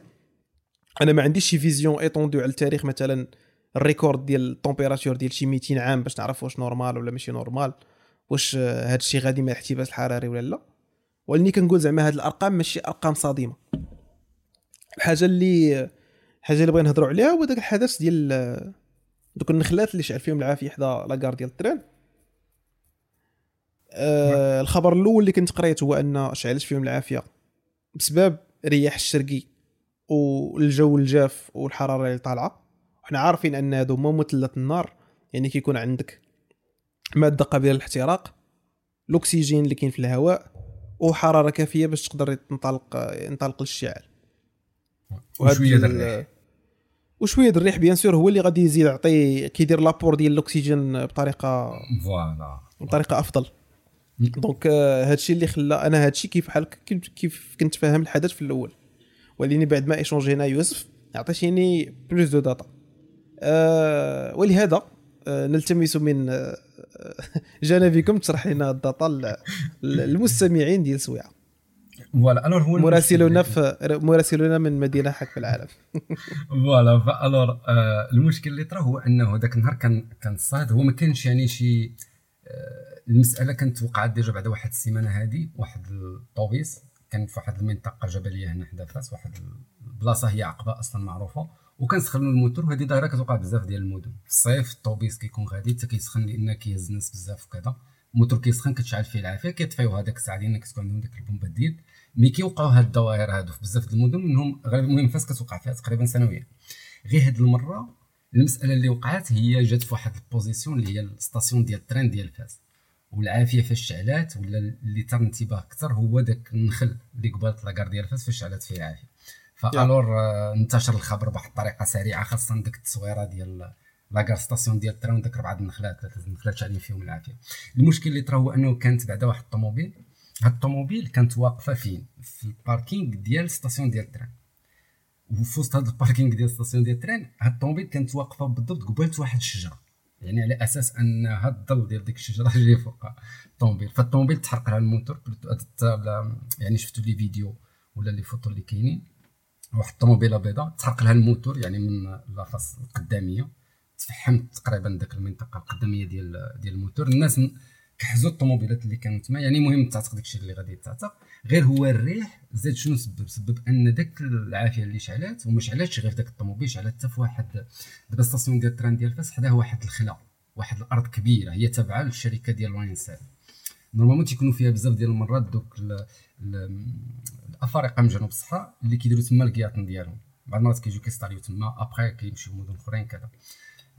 أنا ما عنديش شي vision étendue على التاريخ مثلا ال record ديال ال température ديال شي 200 عام باش نعرف واش normal ولا ماشي normal واش آه، هاد الشيء غادي مع الاحتباس الحراري ولا لا. ولكن كنقول زعما هاد الأرقام ماشي أرقام صادمة. الحاجة اللي الحاجة اللي بغينا نهضروا عليها هو داك الحدث ديال آه، دوك النخلات اللي شعل فيهم العافية حدا لاكار ديال التران. آه الخبر الأول اللي كنت قريت هو أن شعلت فيهم العافية؟ بسبب الرياح الشرقي والجو الجاف والحرارة اللي طالعة. وحنا عارفين ان هادو هما مثلث النار يعني كيكون عندك مادة قابلة للاحتراق الأكسجين اللي كاين في الهواء وحرارة كافية باش تقدر تنطلق ينطلق الاشتعال وشوية د ال- الريح وشوية د الريح bien sûr هو اللي غادي يزيد يعطي كيدير l'apport ديال الأكسجين بطريقة voilà. بطريقة أفضل. donc آه، هادشي اللي خلى أنا هادشي كيف بحال كيف, كنت فاهم الحدث في الأول. ولكن بعد ما échangé نا يوسف عطيتيني plus de data ولهذا أه نلتمس من آه، جانبكم تشرح لنا ال data للمستمعين ديال سويعة. voilà alors هو مراسلنا في مراسلنا من مدينة حكم العالم. فوالا فالور آه المشكل اللي طرا هو أنه ذاك النهار كان كان الصهد هو ما كانش يعني شي آه المسألة كانت وقعت déjà بعد واحد السيمانة هذه واحد الطوبيس كان في واحد المنطقة جبلية هنا حدا فاس واحد البلاصه هي عقبة أصلا معروفة. وكان سخنوا الموتور وهذه ظاهره كتوقع بزاف ديال المدن. في الصيف الطوبيس كيكون غادي حتى كيسخن لأن كيهز الناس بزاف وكذا. الموتور كيسخن كتشعل فيه العافية كيطفيو هذاك الساعة لأن كتكون عندهم ديك البومبا ديال. mais كيوقعوا هاد الظواهر هادو في بزاف د المدن منهم غالبا المهم فاس كتوقع فيها تقريبا سنويا غير هاد المرة المسألة اللي وقعت هي جات في واحد ال position اللي هي ال station ديال ال train ديال فاس. والعافية فاش شعلات ولا اللي ثار انتباه أكثر هو داك النخل اللي قبالت la gare ديال فاس فاش شعلات فيه العافية. فالور آه، انتشر الخبر بواحد الطريقة سريعة خاصة ديك التصويرة ديال la gare station ديال train وداك ربعه النخلات ثلاثة النخلات شاعلين فيهم العافية. المشكل اللي طرا هو أنه كانت بعدا واحد الطوموبيل. هاد الطوموبيل كانت واقفة فين؟ في ال parking ديال station ديال ال train. وفي وسط هذا ال parking ديال station ديال ال train هاد الطوموبيل كانت واقفة بالضبط قبالت واحد الشجرة. يعني على أساس أن هاد الظل ديال ديك الشجرة جاي فوق الطوموبيل. فالطوموبيل تحرق لها الموتور. يعني شفتوا les vidéos ولا les photos اللي كاينين؟ واحد الطوموبيله بيضاء تحرق لها الموتور يعني من la face القدامية. تفحمت تقريبا داك المنطقة القدامية ديال ديال الموتور. الناس كحزوا الطوموبيلات اللي كانوا تما يعني المهم تعتق داكشي اللي غادي يتعتق. غير هو الريح زاد شنو سبب سبب أن داك العافية اللي شعلات وما شعلاتش غير داك الطوموبيل شعلات حتى في واحد دابا station ديال ال train ديال فاس حداه واحد الخلا واحد الأرض كبيرة هي تابعة للشركة ديال واينسال. normalement تيكونوا فيها بزاف ديال المرات دوك الافارقه من جنوب الصحراء اللي كيديروا تما الكياطن ديالهم. بعض المرات كيجيو كي installer يو تما ابخي كيمشيو مدن أخرين كذا.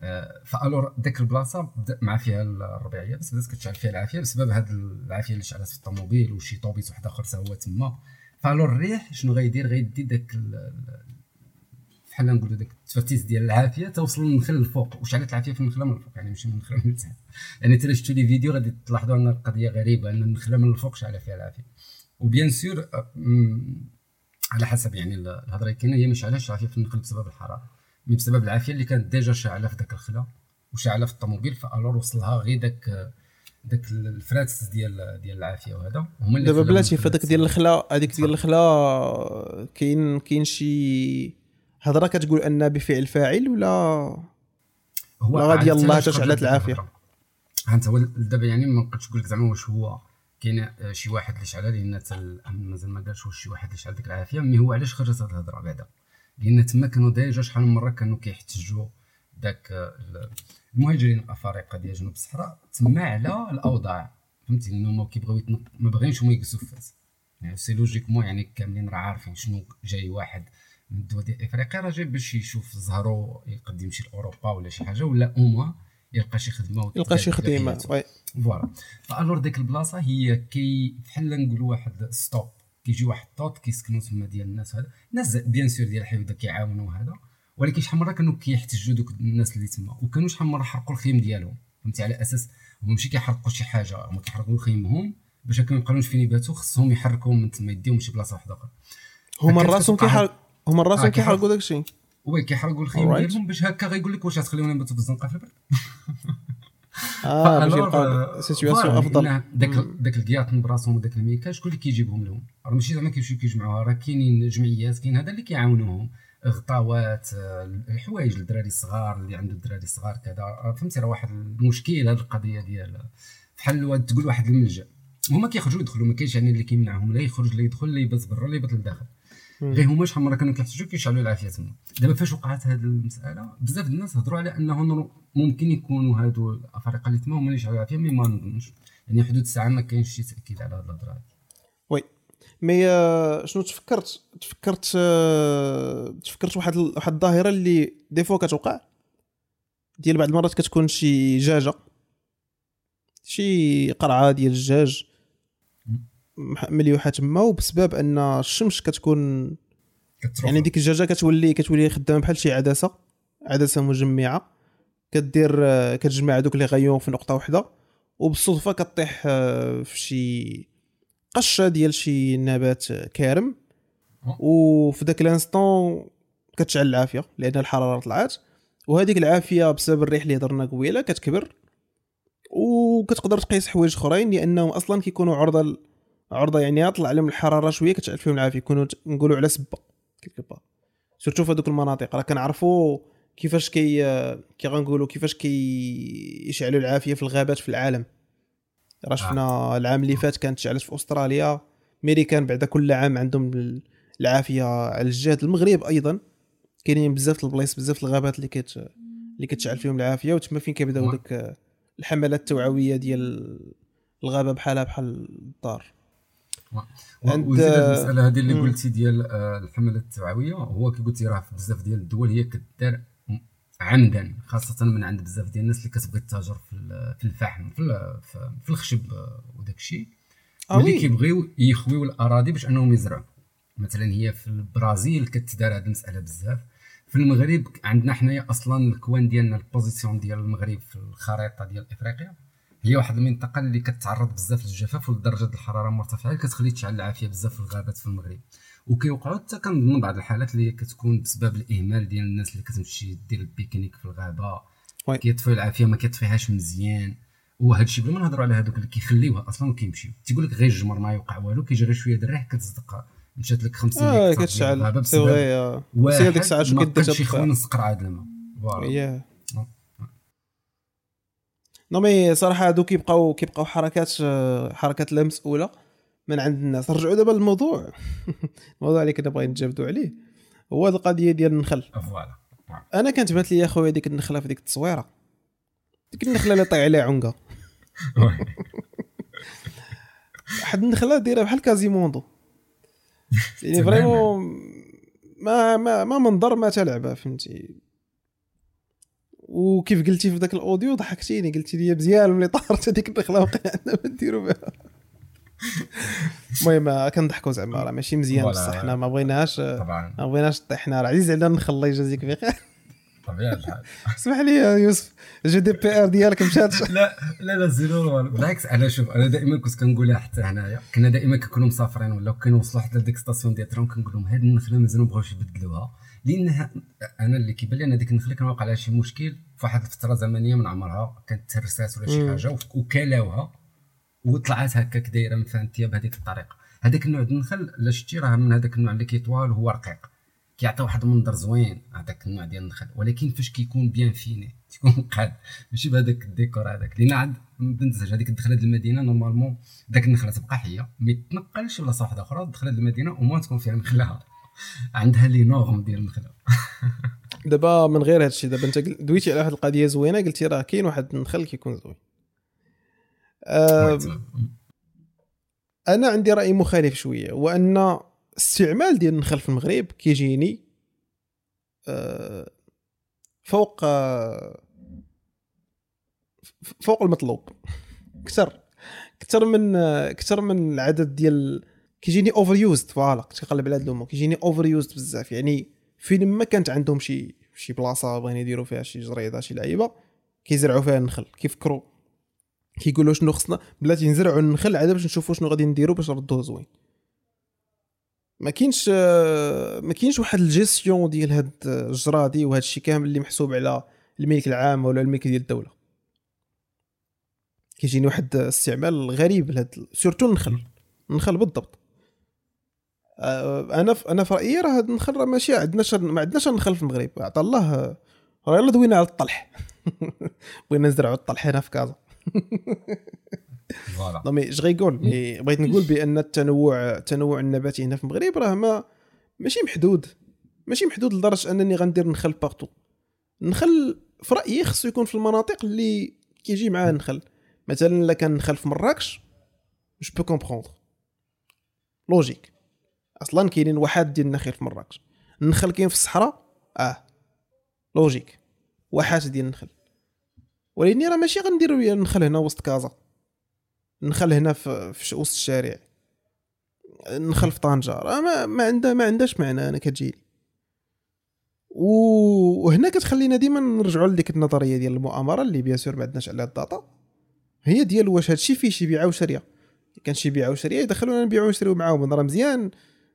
آه، فالور ديك البلاصة بدا مع فيها الربيعية بس بدات كتشعل فيها العافية بسبب هاد العافية اللي شعلت في الطوموبيل وشي طوبيس واحد آخر هو تما. فالور الريح شنو غيدير غيدي داك ال- ال- بحال نقولوا داك التفتيس ديال العافية توصل للنخل الفوق وشعلت العافية في النخلة من الفوق يعني ماشي من النخله من يعني ترى شفتوا les vidéos غادي تلاحظوا أن القضية غريبة أن النخلة من الفوق شعلة فيها العافية. و bien sûr مم، على حسب يعني ال- الهضرة اللي كاينة هي ما شعلهاش العافيه في النخل بسبب الحرارة mais بسبب العافية اللي كانت déjà شاعلة في ذاك الخلا وشاعلة في الطوموبيل فالور وصلها غير داك داك الفراتس ديال ديال العافية وهذا هما اللي دابا بلاتي في هذاك. ديال الخلا هذيك ديال الخلا كاين كاين شي هضرة كتقول أن بفعل فاعل ولا هو غادي يلاه العافية. الهضرة. ها انت هو دابا يعني ما نقدرش نقول لك زعما واش هو كاين آه، شي واحد اللي شعلها لأن الأمن مازال ما قالش واش شي واحد اللي شعل ديك العافية. mais هو علاش خرجت هاد الهضرة بعدا؟ لأن تما كانوا déjà شحال من مرة كانوا كيحتجوا داك آه، ال- المهاجرين الأفارقة ديال جنوب الصحراء تما على الأوضاع. فهمتي؟ لأنه ما كيبغيو. ما باغيينش هما يجلسوا في فاس. يعني c'est logiquement يعني كاملين راه عارفين شنو جاي واحد من الدول ديال إفريقيا. راه جاي باش يشوف زهرو يقد يمشي لأوروبا ولا شي حاجة ولا اوموا يلقى شي خدمة يلقى شي خدمة. oui. voilà. alors ديك البلاصة هي كي بحال نقولوا واحد stop كيجي واحد الطوط كيسكنوا تما ديال الناس هذا. الناس bien sûr ديال الحيوده كيعاونوا هذا. ولكن شحال مرة كانوا كيحتجوا دوك الناس اللي تما. وكانوا شحال مرة حرقوا الخيم ديالهم. فهمتي؟ على أساس هما ماشي كيحرقوا شي حاجة. هما كيحرقوا خيمهم باش ما يبقاوش فين يباتوا خصهم يحركوهم من تما يديهم شي بلاصة واحدة أخرى. هما راسهم كيحرق هما راسهم كيحرق- كيحرقوا داك الشيء oui كيحرقوا الخيم. ديالهم باش هكا غيقول لك واش غتخليونا نباتوا في الزنقة في البرد. آه باش آه، situation voilà، أفضل. داك داك الكياطن براسهم وداك الميكا شكون اللي كيجيبهم لهم؟ راه ماشي زعما كيمشيو كيجمعوها راه كاينين جمعيات كاين هذا اللي كيعاونوهم. غطاوات آه، الحوايج للدراري الصغار اللي عنده الدراري الصغار كذا. فهمتي راه واحد المشكل هذه القضية ديال بحال تقول واحد الملجأ. هما كيخرجوا يدخلوا ما كاينش يعني اللي كيمنعهم لا يخرج لا يدخل لا يبات برا لا يبات لداخل. غير هما شحال مرة كانوا كيحتاجوا كيشعلوا العافية تما. دابا فاش وقعت هذه المسألة بزاف الناس هضروا على أنه ممكن يكونوا هادو الافارقه اللي تما هما اللي شعلوا العافية mais ما نظنش يعني حدود الساعة ما كاينش شي تأكيد على هذه الهضرة هذه oui. mais آه، شنو تفكرت تفكرت آه، تفكرت واحد واحد الظاهرة اللي des fois كتوقع؟ ديال بعض المرات كتكون شي دجاجه شي قرعة ديال الدجاج مليوحه تما وبسبب أن الشمس كتكون يعني ديك الدجاجه كتولي كتولي خدامة بحال شي عدسة عدسة مجمعة. كدير كتجمع هذوك لي غيون في نقطة واحدة وبالصدفة كطيح آه، في شي قشة ديال شي نبات كارم أه. وفي ذاك الانستون كتشعل العافية لأن الحرارة طلعت وهذيك العافية بسبب الريح اللي هضرنا قبيلة كتكبر. وكتقدر تقيس حوايج أخرين لأنهم أصلا كيكونوا عرضة عرضة يعني طلع لهم الحرارة شوية كتشعل فيهم العافية يكونوا نقولوا على سبه كيلكو بار سيرتو في هذوك المناطق راه كنعرفوا كيفاش كي كي غنقولوا كيفاش كي يشعلوا العافية في الغابات في العالم. راه شفنا العام اللي فات كانت شعلت في أستراليا ميريكان بعد كل عام عندهم ال- العافية على الجهة المغرب أيضا. كاينين بزاف البلايص بزاف الغابات اللي كت اللي كتشعل فيهم العافية وتما فين كيبداو. ديك الحملات التوعوية ديال الغابة بحالها بحال الدار. وزيد هاد المسألة هذه اللي. قلتي ديال آه، الحملات التوعوية هو كي قلتي راه في بزاف ديال الدول هي كدار عمدا خاصة من عند بزاف ديال الناس اللي كتبغي تتاجر في ال- في الفحم في ال- في- في الخشب آه، وداك الشيء آه ملي oui. كيبغيو يخويو الأراضي باش أنهم يزرعوا مثلا هي في البرازيل كتدار هذه المسألة بزاف في المغرب عندنا حنايا أصلا الكوان ديالنا ال position ديال المغرب في الخريطة ديال إفريقيا هي واحد المنطقة اللي كتعرض بزاف للجفاف ولدرجة الحرارة مرتفعة اللي كتخلي تشعل العافية بزاف في الغابات في المغرب. وكيوقعوا حتى كنظن بعض الحالات اللي كتكون بسبب الإهمال ديال الناس اللي كتمشي دير ال pique-nique في الغابة. oui. كيطفيو العافية ما كيطفيهاش مزيان. وهذا الشيء بلا ما نهضروا على هذوك اللي كيخليوها أصلا وكيمشيو. تيقول لك غير الجمر ما يوقع والو كيجري شوية د الريح كتصدق مشات لك 50 آه كتشعل. سي بسبب فغي آه. الساعة ما كدير قدرش يخوي نسقر عاد الماء فوالا. نو مي صراحة هادو كيبقاو كيبقاو حركات حركات لا مسؤوله من عند الناس. نرجعوا دابا للموضوع. الموضوع اللي كنا باغيين نتجابدوا عليه هو هاد القضية ديال النخل. فوالا. أنا كانت بانت لي اخويا ديك النخلة في ديك التصويرة. ديك النخلة اللي طيح عليها عنقه واحد النخلة دايرة بحال Quasimodo. يعني. vraiment ما ما ما منظر ما تلعبه فهمتي. وكيف قلتي في ذاك ال audio؟ ضحكتيني قلتي لي مزيان ملي طارت هذيك النخله وقع عندنا ما نديرو بها. المهم كنضحكوا زعما راه ماشي مزيان. بصح حنا ما بغيناش طبعا. ما بغيناش طيحنا راه عزيز علينا النخل الله يجازيك بخير طبيعه الحال اسمح لي يا يوسف GDPR ديالك مشات لا لا لا zéro بالعكس أنا شوف أنا دائما كنت كنقولها حتى هنايا كنا دائما كنكونوا مسافرين ولا كنوصلوا حتى لديك station ديال الترام كنقول لهم هذه النخلة مازال ما بغاوش يبدلوها. لأنها أنا اللي كيبان لي أنا ديك النخلة كان واقع لها شي مشكل في واحد الفترة زمنية من عمرها كانت ترسات ولا شي حاجة وكلاوها وطلعت هكاك دايرة مفانتيه بهذيك الطريقة. هذاك النوع ديال النخل لا شتي راه من هذاك النوع اللي كيطوال هو رقيق. كيعطي واحد المنظر زوين هذاك النوع ديال النخل ولكن فاش كيكون bien fini تيكون قاد. ماشي بهذاك الديكور هذاك. لأن عند بنتزج هذيك الدخلة ديال المدينة normalement داك النخلة تبقى حية ما تنقلش بلاصه واحدة أخرى دخلت المدينة وما تكون فيها نخلة. عندها les normes ديال النخله دابا من غير هذا الشيء دابا انت دويتي على واحد القضية زوينة قلتي راه كاين واحد النخل كيكون زوين. أنا عندي رأي مخالف شوية وأن استعمال ديال النخل في المغرب كيجيني آه، فوق فوق المطلوب. أكثر أكثر من أكثر من العدد ديال كيجيني overused voilà كنت كنقلب على هاد الأمور. كيجيني overused بزاف. يعني فين ما كانت عندهم شي شي بلاصة بغينا يديروا فيها شي جريدة شي لعيبة كيزرعوا فيها النخل كيفكروا. كيقولوا شنو خصنا بلاتي نزرعوا النخل عاد باش نشوفوا شنو غادي نديروا باش نردوه زوين. ما كاينش ما كاينش واحد الجيستيون ديال هاد الجرادي وهاد الشيء كامل اللي محسوب على الملك العام ولا الملك ديال الدولة. كيجيني واحد استعمال غريب لهاد surtout النخل. النخل بالضبط. آه، أنا أنا في رأيي راه هاد النخل راه ماشي عندناش ما عندناش النخل في المغرب. عطا الله راه يلا دوينا على الطلح. بغينا نزرعوا الطلح هنا في كازا. voilà. مي غيقول مي بغيت نقول بأن التنوع التنوع النباتي هنا في المغرب راه ما ماشي محدود. ماشي محدود لدرجة أنني غندير نخل partout النخل في رأيي خصو يكون في المناطق اللي كيجي معاه النخل مثلا إلا كان نخل في مراكش je peux comprendre logique أصلا كاينين واحد ديال النخيل في مراكش. النخل كاين في الصحراء؟ آه. logique واحات ديال النخل. ولكن راه ماشي غنديروا النخل هنا وسط كازا. النخل هنا في, في وسط الشارع. النخل في طنجة. راه ما, ما عندها ما عندهاش معنى أنا كتجيني وهنا كتخلينا ديما نرجعوا لديك النظرية ديال المؤامرة اللي bien sûr ما عندناش عليها ال data. هي ديال واش هادشي فيه شي بيعه وشريه كان شي بيعه وشريه يدخلونا نبيعو ونشريو معاهم. راه مزيان.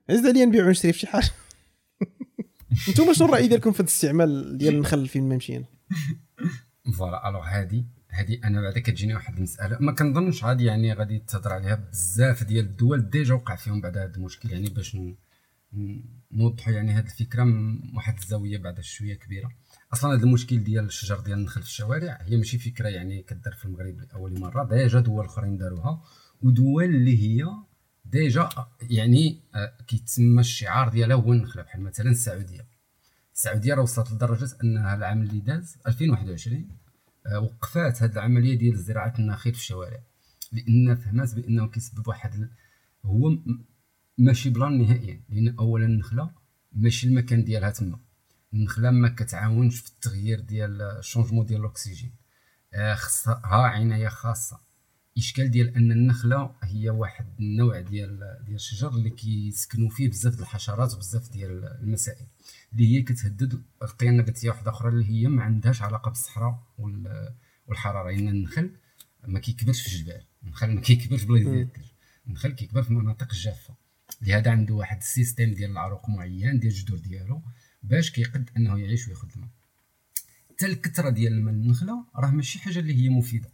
عز عليا نبيعو ونشري في شي حاجة. نتوما شنو الرأي ديالكم في الاستعمال ديال النخل فين ما مشينا؟ voilà alors هادي هادي أنا بعدا كتجيني واحد المسألة. ما كنظنش غادي يعني غادي تهضر عليها بزاف ديال الدول déjà وقع فيهم بعد هذا المشكل. يعني باش نوضحوا يعني هذه الفكرة من واحد الزاوية بعد شوية كبيرة. أصلا هذا المشكل ديال الشجر ديال النخل في الشوارع هي ماشي فكرة يعني كدار في المغرب لأول مرة. déjà دول أخرين داروها ودول اللي هي déjà يعني آه، كيتسمى الشعار ديالها هو النخلة. بحال مثلا السعودية. السعودية راه وصلت لدرجة أنها العام اللي داز 2021 آه، وقفات هذه العملية ديال زراعة النخيل في الشوارع. لأن فهمات بأنه كيسبب واحد هو ماشي plan نهائيا. لأن اولا النخلة ماشي المكان ديالها تما. النخلة ما كتعاونش في التغيير ديال ال changement ديال الأكسجين. آه، خصها عناية خاصة. اشكال ديال ان النخلة هي واحد النوع ديال ديال الشجر اللي كيسكنوا فيه بزاف ديال الحشرات وبزاف ديال المسائل اللي هي كتهدد القيم النباتيه واحدة أخرى اللي هي ما عندهاش علاقة بالصحراء والحرارة. لأن يعني النخل ما كيكبرش في الجبال النخل ما كيكبرش بلا الثلج النخل كيكبر في المناطق الجافه لهذا عنده واحد système ديال العروق معين ديال الجذور ديالو باش كيقد أنه يعيش وياخذ الماء. حتى الكثرة ديال الماء النخلة راه ماشي حاجة اللي هي مفيدة.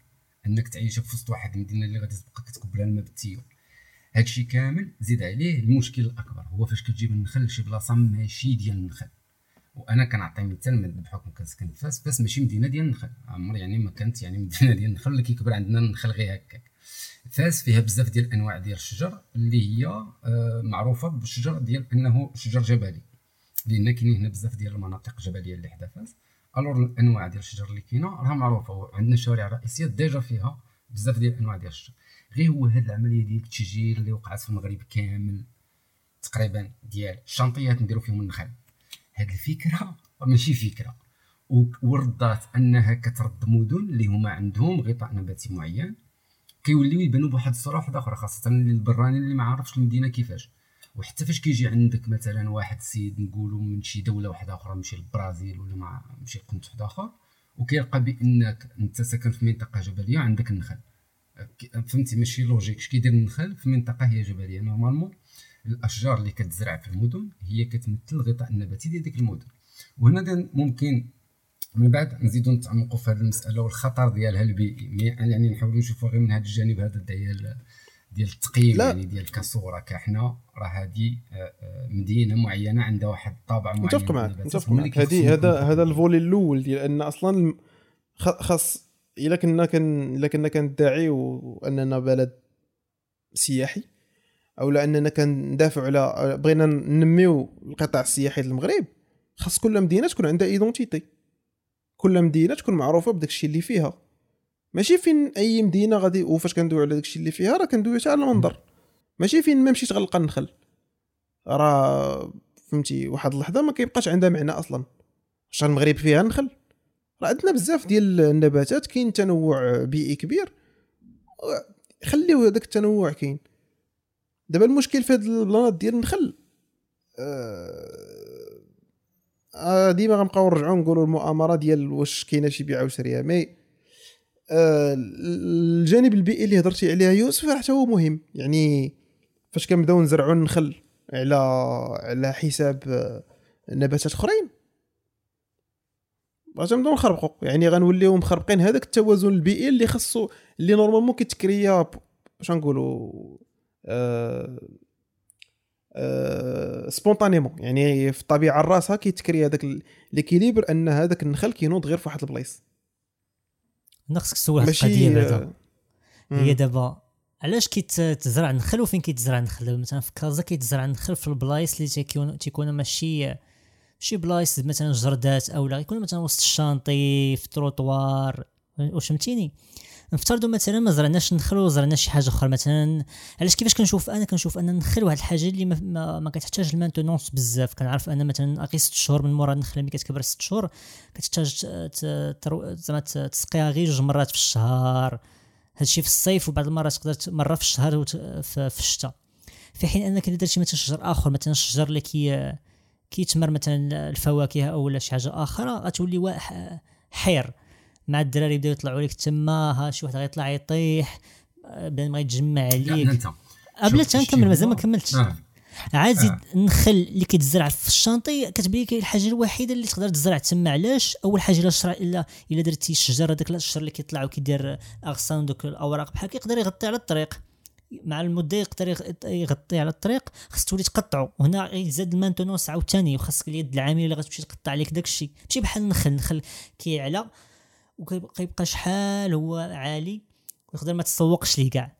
انك تعيش في وسط واحد المدينة اللي غادي تبقى كتكب لها الماء بالتيول هادشي كامل زيد عليه المشكل الأكبر هو فاش كتجيب النخل لشي بلاصة ماشي ديال النخل. وأنا كنعطي مثال بحكم كنسكن في فاس فاس ماشي مدينة ديال النخل. عمر يعني ما كانت يعني مدينة ديال النخل اللي كيكبر عندنا النخل غير هكاك. فاس فيها بزاف ديال الانواع ديال الشجر اللي هي آه، معروفة بالشجر ديال أنه شجر جبلي. لأن كاينين هنا بزاف ديال المناطق الجبليه اللي حدا فاس. alors الأنواع ديال الشجر اللي كاينة راه معروفة وعندنا الشوارع الرئيسيه déjà فيها بزاف ديال الانواع ديال الشجر. غير هو هاد العملية ديال التشجير اللي وقعت في المغرب كامل تقريبا ديال الشانطيات نديرو فيهم النخل. هاد الفكرة ماشي فكرة وردات أنها كترد مدن اللي هما عندهم غطاء نباتي معين كيوليو يبانوا بواحد الصورة واحدة أخرى خاصة البراني اللي ما عارفش المدينة كيفاش. وحتى فاش كيجي عندك مثلا واحد السيد نقولوا من شي دولة واحدة أخرى مشي للبرازيل ولا مشي قنت واحد آخر وكيلقى بأنك أنت ساكن في منطقة جبلية عندك النخل. فهمتي؟ ماشي logique اش كيدير النخل في منطقة هي جبلية؟ normalement الأشجار اللي كتزرع في المدن هي كتمثل الغطاء النباتي ديال ديك المدن. وهنا ممكن من بعد نزيدو نتعمقوا في هذه المسألة والخطر ديالها البيئي. يعني نحاولوا نشوفوا غير من هذا الجانب هذا ديال ديال التقييم. يعني ديال كصوره كاحنا راه هذه آه، آه، مدينة معينة عندها واحد الطابع معين متفق معك متفق معك هذه هذا هذا الفولي الأول ديال أن أصلا خاص إلا كنا كن إلا كنا كندعيو اننا بلد سياحي أو لاننا كندافعوا على بغينا ننميو القطاع السياحي المغرب خاص كل مدينة تكون عندها ايدونتيتي كل مدينة تكون معروفة بداك الشيء اللي فيها. ماشي فين أي مدينة غادي وفاش كندوي على داك الشيء اللي فيها راه كندوي على المنظر. ماشي فين ما مشيت غنلقى النخل. راه فهمتي واحد اللحظة ما كيبقاش عندها معنى أصلا. واش المغرب فيها النخل راه عندنا بزاف ديال النباتات كاين تنوع بيئي كبير. خليو هذاك التنوع كاين. دابا المشكل في هاد البلانات ديال النخل آه, آه ديما غنبقاو نرجعو نقولوا المؤامرة ديال واش كاينة شي بيعة وشريه مي الجانب البيئي اللي هضرتي عليه يوسف حتى هو مهم. يعني فاش كنبداو نزرعوا النخل على على حساب آه، نباتات أخرين. غنبداو نخربقوا يعني غنوليو مخربقين. هذاك التوازن البيئي اللي خاصو اللي normalement كيت créa باش نقولوا أه أه spontanément. يعني في الطبيعة راسها كيت créer هذاك l'équilibre أن هذاك النخل كينوض غير في واحد البلايص. خصك تسول واحد القضية بعدا. هي دابا علاش كيتزرع النخل وفين كيتزرع النخل؟ مثلا في كازا كيتزرع النخل في البلايص اللي تيكون تيكونوا ماشي شي بلايص مثلا جردات أو لا يكون مثلا وسط ال chantier في التروطوار واش فهمتيني نفترضوا مثلا ما زرعناش النخل وزرعنا شي حاجة أخرى. مثلا علاش كيفاش كنشوف؟ أنا كنشوف أن النخل واحد الحاجة اللي ما, ما, ما كتحتاج ال maintenance بزاف. كنعرف أن مثلا غير 6 شهور من مورا النخله ملي كتكبر 6 شهور كتحتاج زعما تسقيها غير جوج مرات في الشهر. هادشي في الصيف وبعض المرات تقدر مره في الشهر في الشتاء في حين أنك اذا درتي مثلا شجر آخر مثلا الشجر اللي كي كيتمر مثلا الفواكه أو لا شي حاجة أخرى غتولي حير. مع الدراري يبداو يطلعوا لك تما ها شي واحد غيطلع يطيح بدا ما يتجمع عليك. قبل نكمل مازال ما كملتش. آه. عادي آه. النخل اللي كيتزرع في الشانطي كتبان لك الحاجة الوحيدة اللي تقدر تزرع تما علاش؟ أول حاجة إلا شرع الا إلا درتي الشجر هذاك الشجر اللي كيطلع وكيدير أغصان دوك الأوراق بحال يقدر يغطي على الطريق. مع المدة يقدر يغطي على الطريق خاص تولي تقطعو. وهنا يزاد ال maintenance عاوتاني وخاصك اليد العامله اللي غتمشي تقطع لك داك الشيء ماشي بحال النخل النخل كيعلى وكيبقى شحال هو عالي ويقدر ما تسوقش ليه كاع.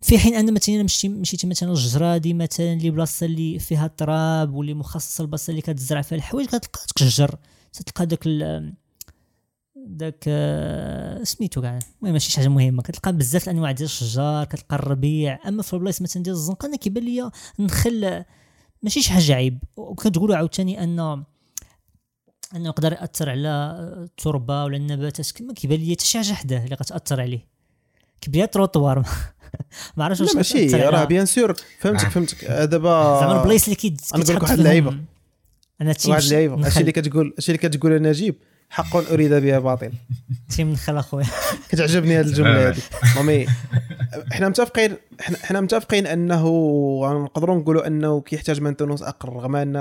في حين أن مثلا مشيتي مشيتي مثلا الجرادي مثلا اللي بلاصة اللي فيها التراب واللي مخصصة البلاصه اللي كتزرع فيها الحوايج كتلقى تشجر تلقى داك داك آه، سميتو كاع. المهم ماشي شي حاجة مهمة. كتلقى بزاف الأنواع ديال الشجار كتلقى الربيع. أما في البلايص مثلا ديال الزنقة كيبان ليا نخل ماشي شي حاجة عيب. وكتقولوا عاوتاني أن أنه يقدر يأثر على التربه ولا النباتات. كما كيبان لي حتى شي حاجة حداه اللي غتأثر عليه. كيبان تروطوار ما عرفتش واش ماشي راه bien sûr فهمتك فهمتك. دابا زعما البلايص اللي كيت أنا نقول لك واحد اللعيبة. أنا واحد اللعيبة. هادشي اللي كتقول هادشي اللي كتقول نجيب حق أريد بها باطل. شي من خلا خويا. كتعجبني هذه الجملة هذه mais حنا متفقين حنا متفقين انه نقدروا نقولوا أنه كيحتاج maintenance أقل رغم أن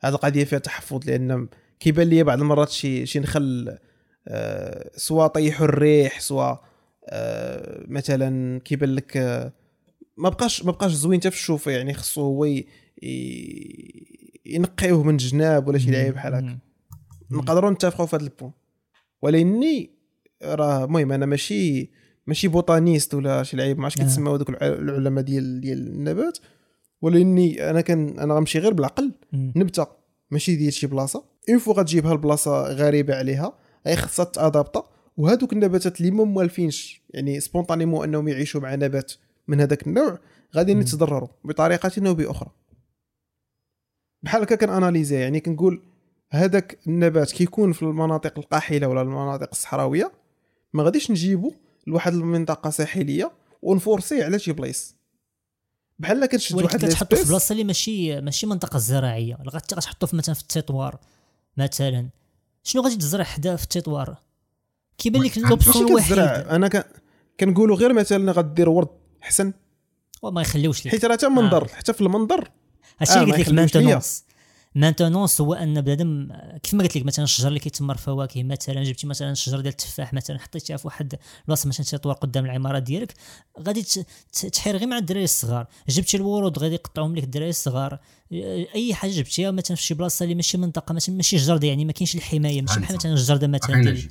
هذه القضية فيها تحفظ لأن كيبان لي بعض المرات شي شي نخل آه سوا طيحوا الريح سوا آه مثلا كيبان لك آه ما بقاش ما بقاش زوين حتى في الشوفة يعني خصو هو ينقيوه من الجناب ولا شي لعيب بحال هكا. نقدروا نتفقوا في هذا ال point ولاني راه المهم أنا ماشي ماشي botaniste ولا شي لعيب ما عرفتش. كيتسموا هذوك العلماء ديال ديال النبات. ولاني أنا كان أنا غنمشي غير بالعقل. نبتة ماشي ديال شي بلاصة. une fois غتجيبها لبلاصه غريبة عليها هي خاصها ت adapta وهذوك النباتات اللي ما موالفينش يعني spontanément أنهم يعيشوا مع نبات من هذاك النوع غادي يتضرروا بطريقة أو بأخرى. بحال هكا كناناليزي يعني كنقول هذاك النبات كيكون في المناطق القاحلة ولا المناطق الصحراوية ما غاديش نجيبو لواحد المنطقة ساحلية ونفورسيه على شي بلايص. بحال كتشد ولكن واحد كتحطو في بلاصة اللي ماشي ماشي منطقة زراعية غتحطو مثلا في التطوار مثلا. شنو غادي تزرع حدا في التطوار؟ كيبان لك l'option الوحيد كتزرع. أنا ك... كنقولوا غير مثلا غدير ورد حسن. وما يخليوش لك. حيت راه حتى منظر حتى في المنظر. هادشي آه، اللي ما قلت لك. maintenance maintenance هو أن بنادم كيف ما قلت لك مثلا الشجر اللي كيتمر فواكه مثلا جبتي مثلا شجر ديال التفاح مثلا حطيتيها في واحد البلاصه مثلا تطور قدام العمارة ديالك غادي تحير غير مع الدراري الصغار جبتي الورود غادي يقطعوهم لك الدراري الصغار أي حاجة جبتيها مثلا في شي بلاصة اللي ماشي منطقة مثلا ماشي جردة يعني ما كاينش الحماية ماشي بحال. مثلا الجردة مثلا ديال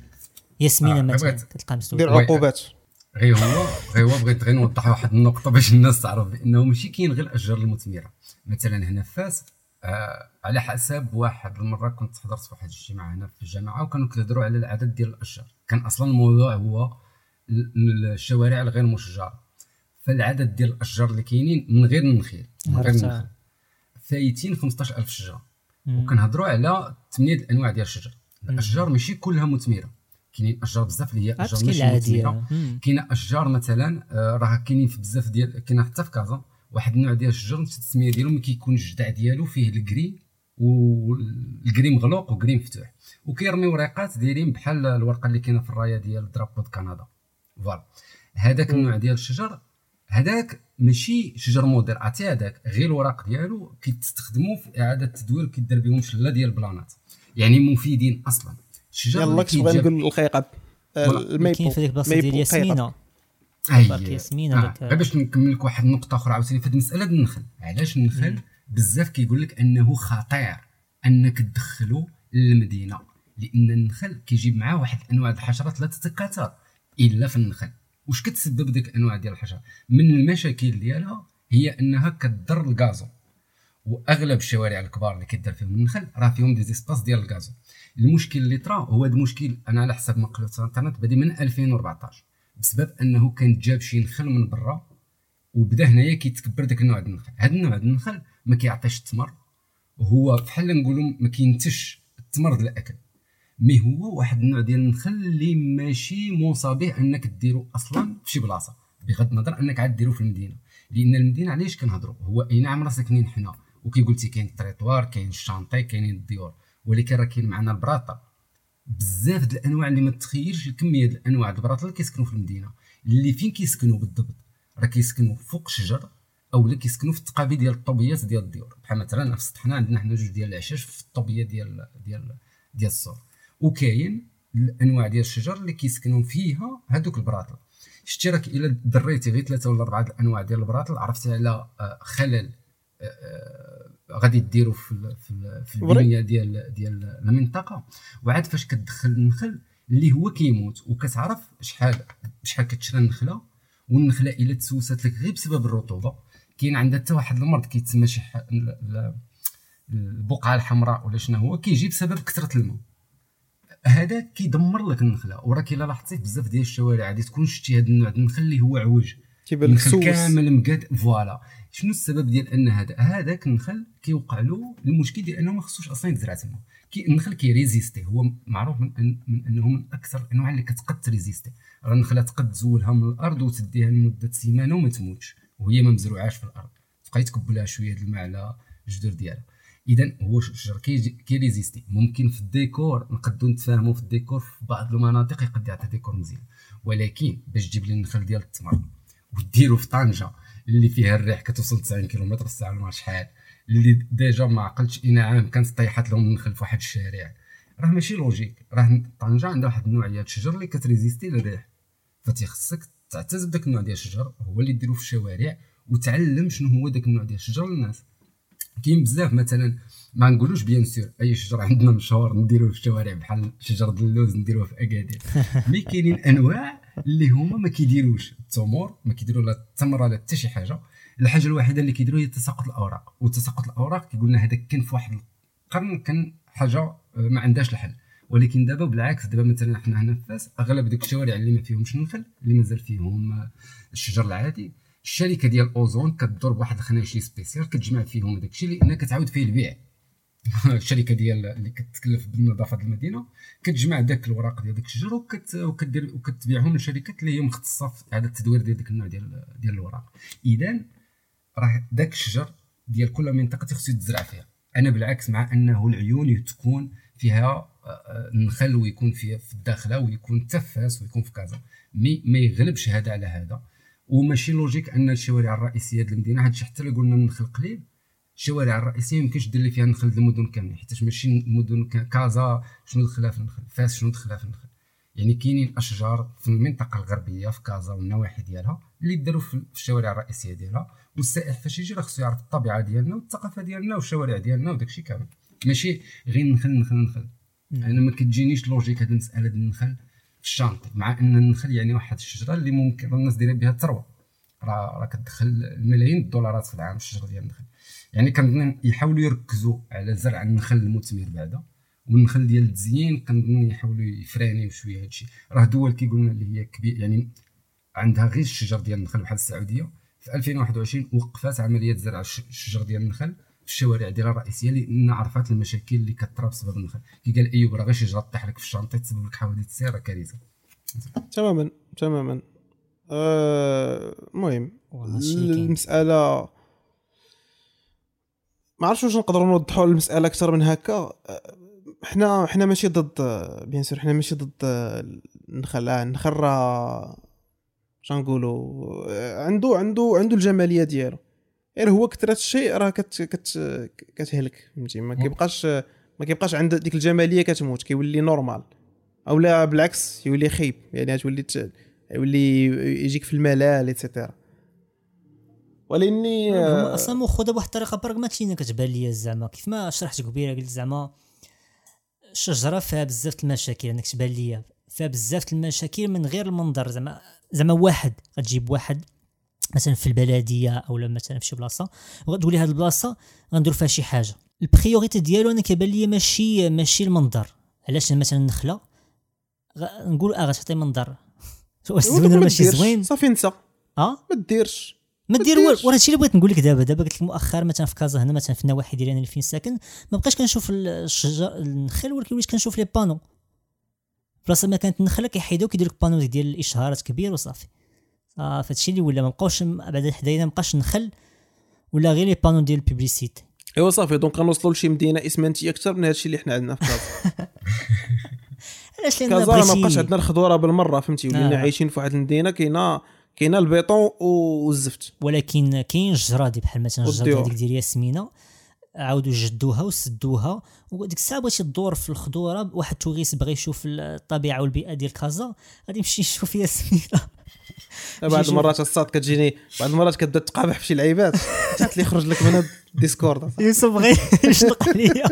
ياسمينة آه، مثلا كتلقى مسدود دير. عقوبات غير هو غير هو بغيت غير نوضح واحد النقطة باش الناس تعرف بأنه ماشي كاين غير الأشجار المثمرة مثلا هنا في فاس آه على حسب واحد. المرة كنت حضرت في واحد الاجتماع هنا في الجامعة وكانوا كيهضروا على العدد ديال الأشجار. كان أصلا الموضوع هو ال- ال- الشوارع الغير مشجره فالعدد ديال الأشجار اللي كاينين من غير النخيل من غير. النخل فايتين 15000 شجرة. وكنهضروا على ثمانيه الانواع ديال الشجر. الأشجار ماشي كلها مثمرة. كاينين أشجار بزاف اللي هي أشجار ماشي مثمرة. كاينة أشجار مثلا آه، راه كاينين في بزاف ديال كاينة حتى في كازا. واحد النوع ديال الشجر نسيت التسمية ديالو ملي كيكون الجذع ديالو فيه ال gris وال gris مغلوق و gris مفتوح. وكيرمي وريقات دايرين بحال الورقة اللي كاينة في الراية ديال drapeau د كندا. voilà. هذاك النوع ديال الشجر هذاك ماشي شجر موديل عرفتي هذاك؟ غير الوراق ديالو كيتستخدموا في إعادة التدوير كيدار بهم شلة ديال البلانات. يعني مفيدين أصلا. الشجر يلا كنت بغا نقول القيقب voilà. ال maple. كاين في ديك البلاصه ديال. ياسمينة. parc ياسمين آه. هذاك- غير باش نكمل لك واحد النقطه أخرى عاوتاني في هذه المسألة النخل علاش النخل بزاف كيقول لك أنه خطير أنك تدخلو للمدينة لأن النخل كيجيب معاه واحد أنواع الحشرات لا تتكاثر إلا في النخل. واش كتسبب ديك الأنواع ديال الحشرات من المشاكل ديالها هي أنها كضر ال gazon. وأغلب الشوارع الكبار اللي كيدار فيهم النخل راه فيهم des espaces ديال ال gazon. المشكل اللي طرا هو هذا المشكل أنا على حسب ما قريت في الإنترنت بادي من 2014 بسبب أنه كان جاب شي نخل من برا وبدا هنايا كيتكبر داك النوع ديال النخل. هذا النوع ديال النخل ما كيعطيش الثمر هو بحال نقولوا ما كينتجش الثمر ديال الأكل. mais هو واحد النوع ديال النخل اللي ماشي موصى به أنك ديرو أصلا في شي بلاصة. بغض النظر أنك عاد ديرو في المدينة. لأن المدينة علاش كنهضروا هو أي نعم راه ساكنين حنا وكي قلتي كاين التريطوار كاين ال chantier كاينين الديور ولكن راه كاين معنا البراطة. بزاف د الأنواع اللي ما تخيلش الكمية ديال الأنواع د البراطه اللي كيسكنوا في المدينة. اللي فين كيسكنوا بالضبط؟ راه كيسكنوا فوق الشجر أو لا كيسكنوا في التقابي ديال الطوبيات ديال الديور. بحال مثلا في السطح حنا عندنا حنا جوج ديال العشاش في الطوبية ديال ديال ديال السور وكاين الأنواع ديال الشجر اللي كيسكنوا فيها هذوك البراطل. شتي راك إلا دريتي غير ثلاثة ولا أربعة د الأنواع ديال البراطل عرفتي على آه، خلل آه، آه، غادي ديروا في في في. البنيه ديال ديال المنطقة. وعاد فاش كتدخل النخل اللي هو كيموت وكتعرف شحال شحال كتشرى النخلة. والنخلة إلا تسوست لك غير بسبب الرطوبة. كاين عندها حتى واحد المرض كيتسمى شي البقعة الحمراء ولا شنو هو كيجي بسبب كثرة الماء. هذا كيدمر لك النخلة. وراك الا لاحظتي بزاف ديال الشوارع غادي تكون شتي هذا النوع ديال النخل اللي هو عوج. كيبان لك كامل مقاد voilà. شنو السبب ديال ان هذا؟ هذاك النخل كيوقع له المشكل ديال انه ما خصوش أصلا يتزرع تما كي النخل كي résister. هو معروف من, أن من أنه من أكثر الأنواع اللي كتقد ت résister. راه النخلة تقد تزولها من الأرض وتديها لمدة سيمانة وما تموتش. وهي ما مزروعاش في الأرض. تبقى تكب لها شوية د الماء على الجذور ديالها. اذا هو الشجر كي résisté. ممكن في الديكور نقدروا نتفاهموا في الديكور في بعض المناطق يقد يعطي ديكور مزيان. ولكن باش تجيب لي النخل ديال التمر وديرو في طنجة اللي فيها الريح كتوصل 90 كيلومتر في الساعة ولا شحال اللي déjà ما عقلتش اي نعم كانت طيحت لهم النخل في واحد الشارع. راه ماشي logique راه طنجة عندها واحد النوعيه ديال الشجر اللي كت résisté للريح. فتيخصك تعتز بداك النوع ديال الشجر هو اللي ديرو في الشوارع وتعلم شنو هو داك النوع ديال الشجر للناس. كاين بزاف مثلا ما نقولوش bien sûr أي شجر عندنا مشهور نديروه في الشوارع بحال شجر اللوز نديروه في أكادير. mais كاينين أنواع اللي هما ما كيديروش التمور ما كيديروا لا التمره لا حتى شي حاجة. الحاجة الوحيدة اللي كيديروا هي تساقط الأوراق. وتساقط الأوراق كيقولنا هذاك كان في واحد القرن كان حاجة آه، ما عندهاش الحل. ولكن دابا بالعكس دابا مثلا حنا هنا في فاس أغلب ديك الشوارع اللي ما فيهمش النخل اللي مازال فيهم آه، الشجر العادي الشركة ديال اوزون كدور بواحد الخناشي spécial كتجمع فيهم داك الشيء كتعاود فيه البيع. الشركة ديال اللي كتكلف بالنظافة ديال المدينة كتجمع داك الوراق ديال داك الشجر وكت وكدير وكتبيعهم لشركات اللي هي مختصة في اعاده التدوير ديال داك النوع ديال ديال الوراق. اذا راه داك الشجر ديال كل منطقة خصو يتزرع فيها. أنا بالعكس مع أنه العيون تكون فيها آه، آه، النخل ويكون فيها في الداخلة ويكون تفاس ويكون في كازا. mais ما يغلبش هذا على هذا. وماشي logique أن الشوارع الرئيسية ديال المدينة هادشي حتى لو قلنا النخل قليل الشوارع الرئيسية يمكنش دير لي فيها النخل المدن كاملين حيت ماشي المدن كازا شنو دخلها في النخل؟ فاس شنو دخلها في النخل؟ يعني كاينين اشجار في المنطقة الغربية في كازا والنواحي ديالها اللي داروا في الشوارع الرئيسية ديالها والسائح فاش يجي راه خصو يعرف الطبيعة ديالنا والثقافة ديالنا والشوارع ديالنا وداكشي كامل. ماشي غير نخل نخل نخل. أنا ما كتجينيش لوجيك هذه المسألة ديال النخل في الشانطي مع أن النخل يعني واحد الشجرة اللي ممكن الناس دايره بها الثروه راه راه كتدخل الملايين الدولارات في العام الشجرة ديال النخل. يعني كنظن يحاولوا يركزوا على زرع النخل المثمر بعدا والنخل ديال التزيين كنظن يحاولوا يفرانيو شوية هادشي راه دول كيقولنا اللي هي كبير يعني عندها غير الشجر ديال النخل بحال السعودية. في 2021 وقفات عمليه زرع الشجر ديال النخل في الشوارع ديالها الرئيسية لأن عرفات المشاكل اللي كطرا بسبب النخل. كي قال أيوب راه غير شجرة طيح لك في الشانطي تسبب لك حوادث السير راه كارثة. تماما تماما. آه، المهم المسألة ما عرفتش واش نقدروا نوضحوا المسألة أكثر من هكا. آه، حنا حنا ماشي ضد bien sûr حنا ماشي ضد النخل النخل راه نقولوا عنده عنده عنده الجمالية ديالو. غير هو كثرة الشيء راه كت كت كتهلك فهمتي؟ ما كيبقاش ما كيبقاش عند ديك الجمالية كتموت كيولي normal. أو لا بالعكس يولي خيب يعني تولي يولي يجيك في الملال et cetera ولإني أصلا ماخوده بواحد الطريقة براغماتية كتبان ليا زعما. كيف ما شرحت قبيلة قلت زعما الشجرة فيها بزاف المشاكل إنك تبان ليا فيها بزاف المشاكل من غير المنظر. زعما زعما واحد غتجيب واحد مثلا في البلدية أو مثلا في شي بلاصة وغتقول لي هذه البلاصة غندير فيها شي حاجة. ال priorité ديالو أنا كيبان لي ماشي ماشي المنظر. علاش؟ مثلا النخله نقول آه غتعطي منظر. واش زوين ولا ماشي زوين؟ صافي انت آه؟ ما ديرش. ما دير والو. وأنا هادشي اللي بغيت نقول لك دابا دابا قلت لك مؤخرا مثلا في كازا هنا مثلا في النواحي ديالي أنا اللي فين ساكن. ما بقاش كنشوف الشجر النخل ولكن وليت كنشوف les panneaux. بلاصة ما كانت النخلة كيحيدو كيديروا لك panneau ديال الإشهارات كبير وصافي. صافي هادشي اللي ولا ما بقاوش بعد حدايا ما بقاش نخل ولا غير les panneaux ديال ال publicité أيوا صافي donc غنوصلوا لشي مدينة اسمنتيه أكثر من هادشي اللي حنا عندنا في كازا. علاش لأن كازا ما بقاش عندنا الخضورة بالمرة فهمتي؟ ولينا آه. عايشين في واحد المدينة كاينة كاينة البيطون والزفت. ولكن كاين الجردة دي بحال مثلا الجره ديك ديال ياسمينة. عاودوا جدوها وسدوها وديك الساعة بغيتي تدور في الخضورة واحد توريست بغى يشوف الطبيعة والبيئة ديال كازا غادي يمشي يشوف ياسمينه بعض المرات الصاد كتجيني بعض المرات كتبدا تقابح في شي لعيبات حتى يخرج لك من الديسكورد. يوسف بغى يشنق عليا.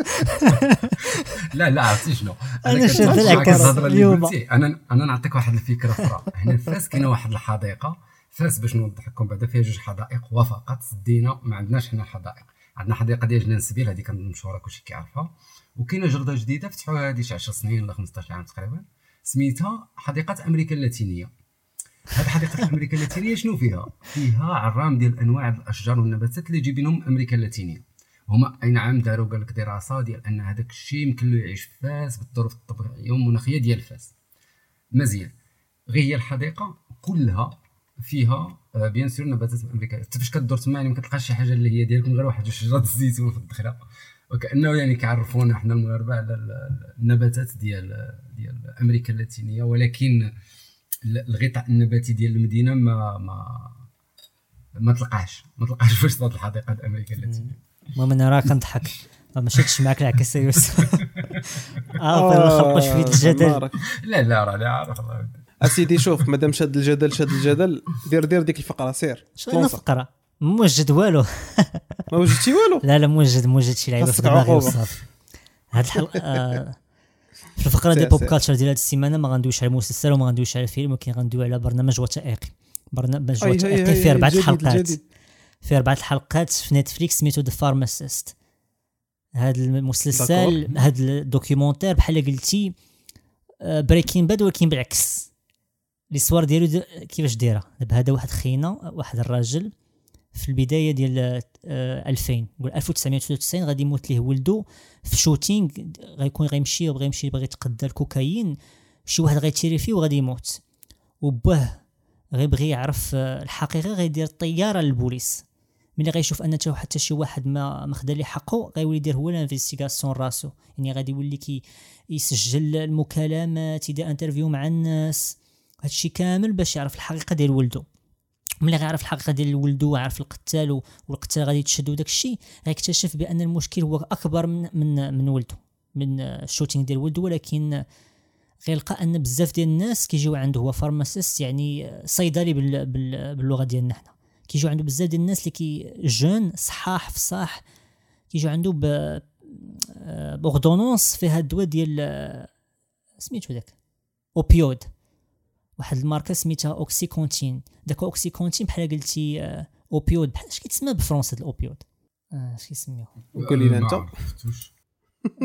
لا لا عرفتي شنو؟ أنا شاد العكس. اليوم أنا أنا نعطيك واحد الفكرة أخرى. هنا في فاس كاينة واحد الحديقة. فاس باش نوضح لكم بعدا فيها جوج حدائق وفقط سدينا ما عندناش حنا حدائق عندنا حديقه ديال جنان سبيل هذه كانت مشهورة كلشي كيعرفها. وكاينة جردة جديدة فتحوها هذه شي 10 سنين ولا 15 عام تقريبا. سميتها حديقة أمريكا اللاتينية. هذه حديقة أمريكا اللاتينية شنو فيها؟ فيها عرام ديال أنواع الأشجار والنباتات اللي جايبينهم أمريكا اللاتينية. هما اي نعم داروا؟ قال لك دراسة ديال أن هذاك الشيء يمكن له يعيش في فاس بالظروف الطبيعية والمناخية ديال فاس. مزيان. غير هي الحديقة كلها فيها بيان سور نباتات أمريكا حتى فاش كدور تما يعني ما كتلقاش شي حاجة اللي هي ديالكم غير واحد شجره الزيتون في الدخلة. وكأنه يعني كيعرفونا حنا المغاربة على النباتات ديال ديال أمريكا اللاتينية. ولكن الغطاء النباتي ديال المدينة ما ما ما تلقاش ما تلقاش في وسط الحديقة أمريكا اللاتينية. المهم أنا راه كنضحك. ما مشيتش معاك العكس يوسف. آه نخبط في الجدل. لا لا راه عارف الله أسيدي شوف مادام شاد الجدل شاد الجدل دير دير ديك الفقرة سير. شنو الفقرة؟ موجد والو. ما وجدتي والو؟ لا لا موجد موجد شي لعيبة في دماغي وصافي هاد الحلقة آه في الفقرة ديال pop culture ديال هاد السيمانة ما غندويش على مسلسل وما غندويش على فيلم ولكن غندوي على برنامج وثائقي. برنامج وثائقي. فيه أربعة الحلقات. فيه أربعة الحلقات في Netflix سميتو The Pharmacist هذا المسلسل هذا ال documentaire بحال قلتي Breaking Bad ولكن بالعكس l'histoire ديالو كيفاش دايره؟ دابا هذا واحد خينا واحد الراجل في البداية ديال 2000 نقول 1993 غادي يموت ليه ولدو في shooting غيكون غيمشي وبغى يمشي باغي يتقدى الكوكايين شي واحد غي tiré فيه وغادي يموت. وباه غيبغي يعرف الحقيقة غيدير طيارة للبوليس. ملي غيشوف أن حتى شي واحد ما ما خدا ليه حقه غيولي يدير هو ال investigation راسو. يعني غادي يولي كي يسجل المكالمات يدير interview مع الناس. هادشي كامل باش يعرف الحقيقة ديال ولدو. ملي غيعرف الحقيقة ديال ولدو وعرف القتال والقتال غادي تشد وداك الشيء غيكتشف بأن المشكل هو أكبر من من من ولدو من ال shooting ديال ولدو. ولكن غيلقى أن بزاف ديال الناس كيجيو عنده هو pharmacist يعني صيدلي باللغة ديالنا حنا. كيجيو عنده بزاف ديال الناس اللي كي جون صحاح فصاح كيجيو عنده ب ordonnance فيها الدواء ديال سميتو داك؟ opioïde واحد الماركة سميتها OxyContin. داك OxyContin بحال قلتي opioïde. بحال اش كيتسمى بالفرونسي ال opioïde؟ اش كيسميوه؟ قول لي أنت.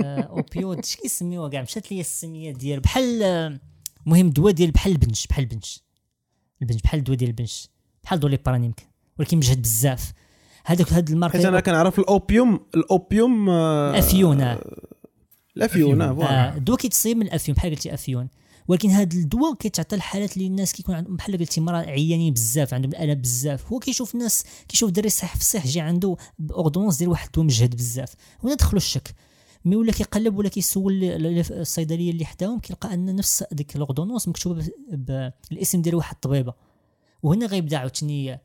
opioïde. اش كيسميوها كاع؟ مشات لي السمية ديال بحال المهم دواء ديال بحال البنش بحال البنش البنش بحال الدواء ديال البنش بحال Doliprane يمكن. ولكن مجهد بزاف. هذاك هاد الماركة حيت أنا كنعرف ال opium ال opium الافيون الافيون آه الدواء كيتصيب من الافيون بحال قلتي أفيون. ولكن هذا الدواء كيتعطى الحالات اللي الناس كيكون عندهم بحال قلتي مرا عيانين بزاف عندهم الالم بزاف هو كيشوف الناس كيشوف دري صحيح في الصح جي عنده اوردونس ديال واحد الدواء مجهد بزاف. هنا دخلوا الشك. mais ولا كيقلب ولا كيسول الصيدلية اللي حداهم كيلقى أن نفس ديك l'ordonnance مكتوبة بالاسم ديال واحد الطبيبة. وهنا غيبدا عاوتاني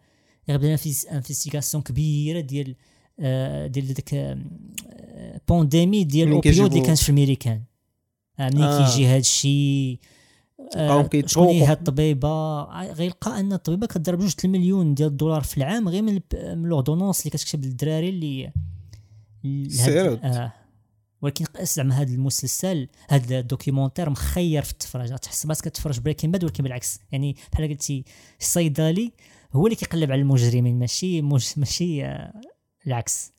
غيبدا investigation كبيرة ديال آه، ديال ديك pandémie آه، ديال ال opioïde اللي كانت في الميريكان. منين آه. كيجي هذا الشيء شكون هي الطبيبه غيلقى أن الطبيبة كضرب جوج المليون ديال الدولار في العام غير من l'ordonnance اللي كتكتب للدراري اللي آه ولكن زعما هذا المسلسل هذا ال documentaire مخير في التفرج. تحس راسك كتفرج Breaking Bad ولكن بالعكس. يعني بحال قلتي الصيدلي هو اللي كيقلب على المجرمين ماشي مش ماشي آه العكس.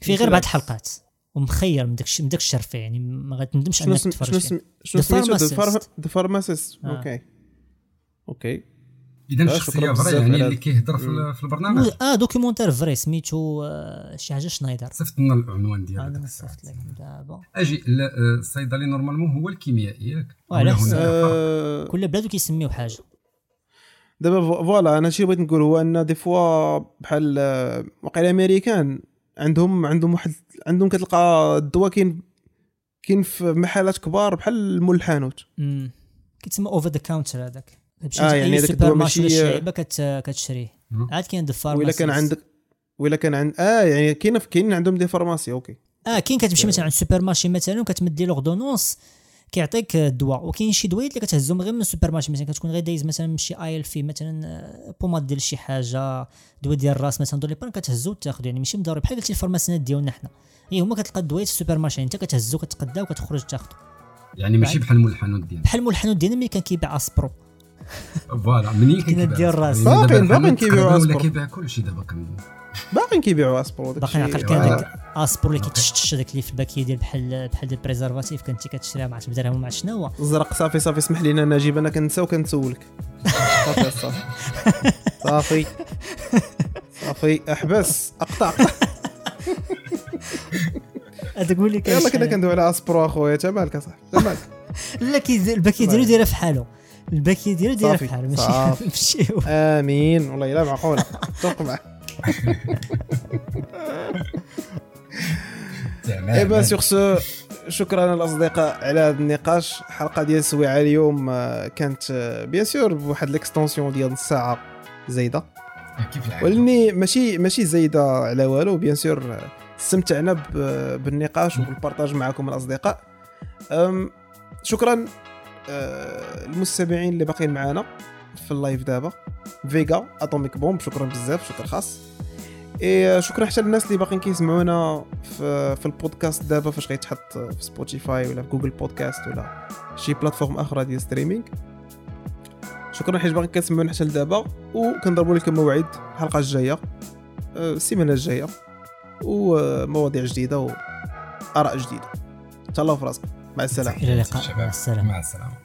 في غير بعض الحلقات. ومخير من داك من داك الشرفه يعني ما غتندمش أنك تتفرج شنو شنو سميتو؟ The Pharmacist OK OK إذا شخصية vraie يعني اللي كيهضر في, البرنامج؟ آه documentaire vrai سميتو آه، شي حاجة شنايدر. صيفط لنا العنوان ديالو أنا صيفط لك دابا أجي آه، الصيدلي normalement هو الكيميائي ياك. آه كل بلاد كيسميو حاجة. دابا voilà أنا شي بغيت نقول هو أن des fois بحال آه، وقيلا امريكان عندهم عندهم واحد عندهم كتلقى الدواء كاين كاين في محلات كبار بحال المول الحانوت كيتسمى اوفر ذا كاونتر هذاك. آه يعني هذاك الدواء ماشي الشعيبه كت... كتشريه عاد كاين دي فارماسي ولا كان عندك ولا كان عند آه يعني كاين كاين عندهم دي فارماسي أوكي. آه كاين كتمشي مثلا عند السوبر مارشي مثلا وكتمدي لوردونونس كيعطيك الدواء وكاين شي دوايات اللي كتهزهم غير من السوبر مارشي مثلا كتكون غير دايز مثلا من شي ايل في مثلا بوماد ديال شي حاجة دواء ديال الراس مثلا دولي بان كتهزو وتاخذ يعني ماشي مضروب بحال قلتي الفارماسيات ديالنا حنا هي هما كتلقى الدوايات في السوبر مارشي انت كتهزو كتقدا وكتخرج تاخذ يعني ماشي بحال مول الحانوت ديالنا. بحال مول الحانوت ديالنا ملي كان كيبيع أسبرو. voilà منين كيبيع ديال الراس باقي باقي كيبيعوا أسبرو. ولا كيبيع كلشي دابا باقي كيبيعوا اسبرو باقي عقل كان داك اسبرو اللي كيتشتش داك اللي في الباكية ديال بحال بحال ديال préservatif كنتي كتشريها ما عرفتش بدرهم مع شنو هو؟ الزرق صافي صافي اسمح لينا نجيب أنا كنسى وكنسولك. صافي صافي. صافي. صافي. أحبس. أقطع. هذاك هو اللي كان يلا كنا كندوي على اسبرو أخويا. انت مالك اصاحبي مالك. لا الباكية ديالو دايرة في حاله. الباكية ديالو دايرة في حاله ماشي آمين. والله إلا معقولة. توقع معاه et bah sur ce شكرا الأصدقاء على هذا النقاش. الحلقة ديال السويعه اليوم آه، كانت bien آه، sûr بواحد ال extension ديال نص ساعه زايده ولاني ماشي ماشي زايدة على والو bien sûr استمتعنا بالنقاش وبال partage معكم الأصدقاء. شكرا آه، المستمعين اللي باقيين معنا. في ال live دابا. فيجا Atomic Bomb شكرا بزاف شكرا خاص. إي شكرا حتى للناس اللي باقيين كيسمعونا في, في البودكاست دابا فاش غيتحط في Spotify ولا في Google Podcasts ولا شي plateforme أخرى ديال streaming شكرا حيت باقي كتسمعونا حتى لدابا. وكنضربوا لكم موعد الحلقة الجاية السيمانة الجاية ومواضيع جديدة واراء جديدة. تهلاو في راسكم. مع السلامة. إلى اللقاء. مع السلامه مع السلامة.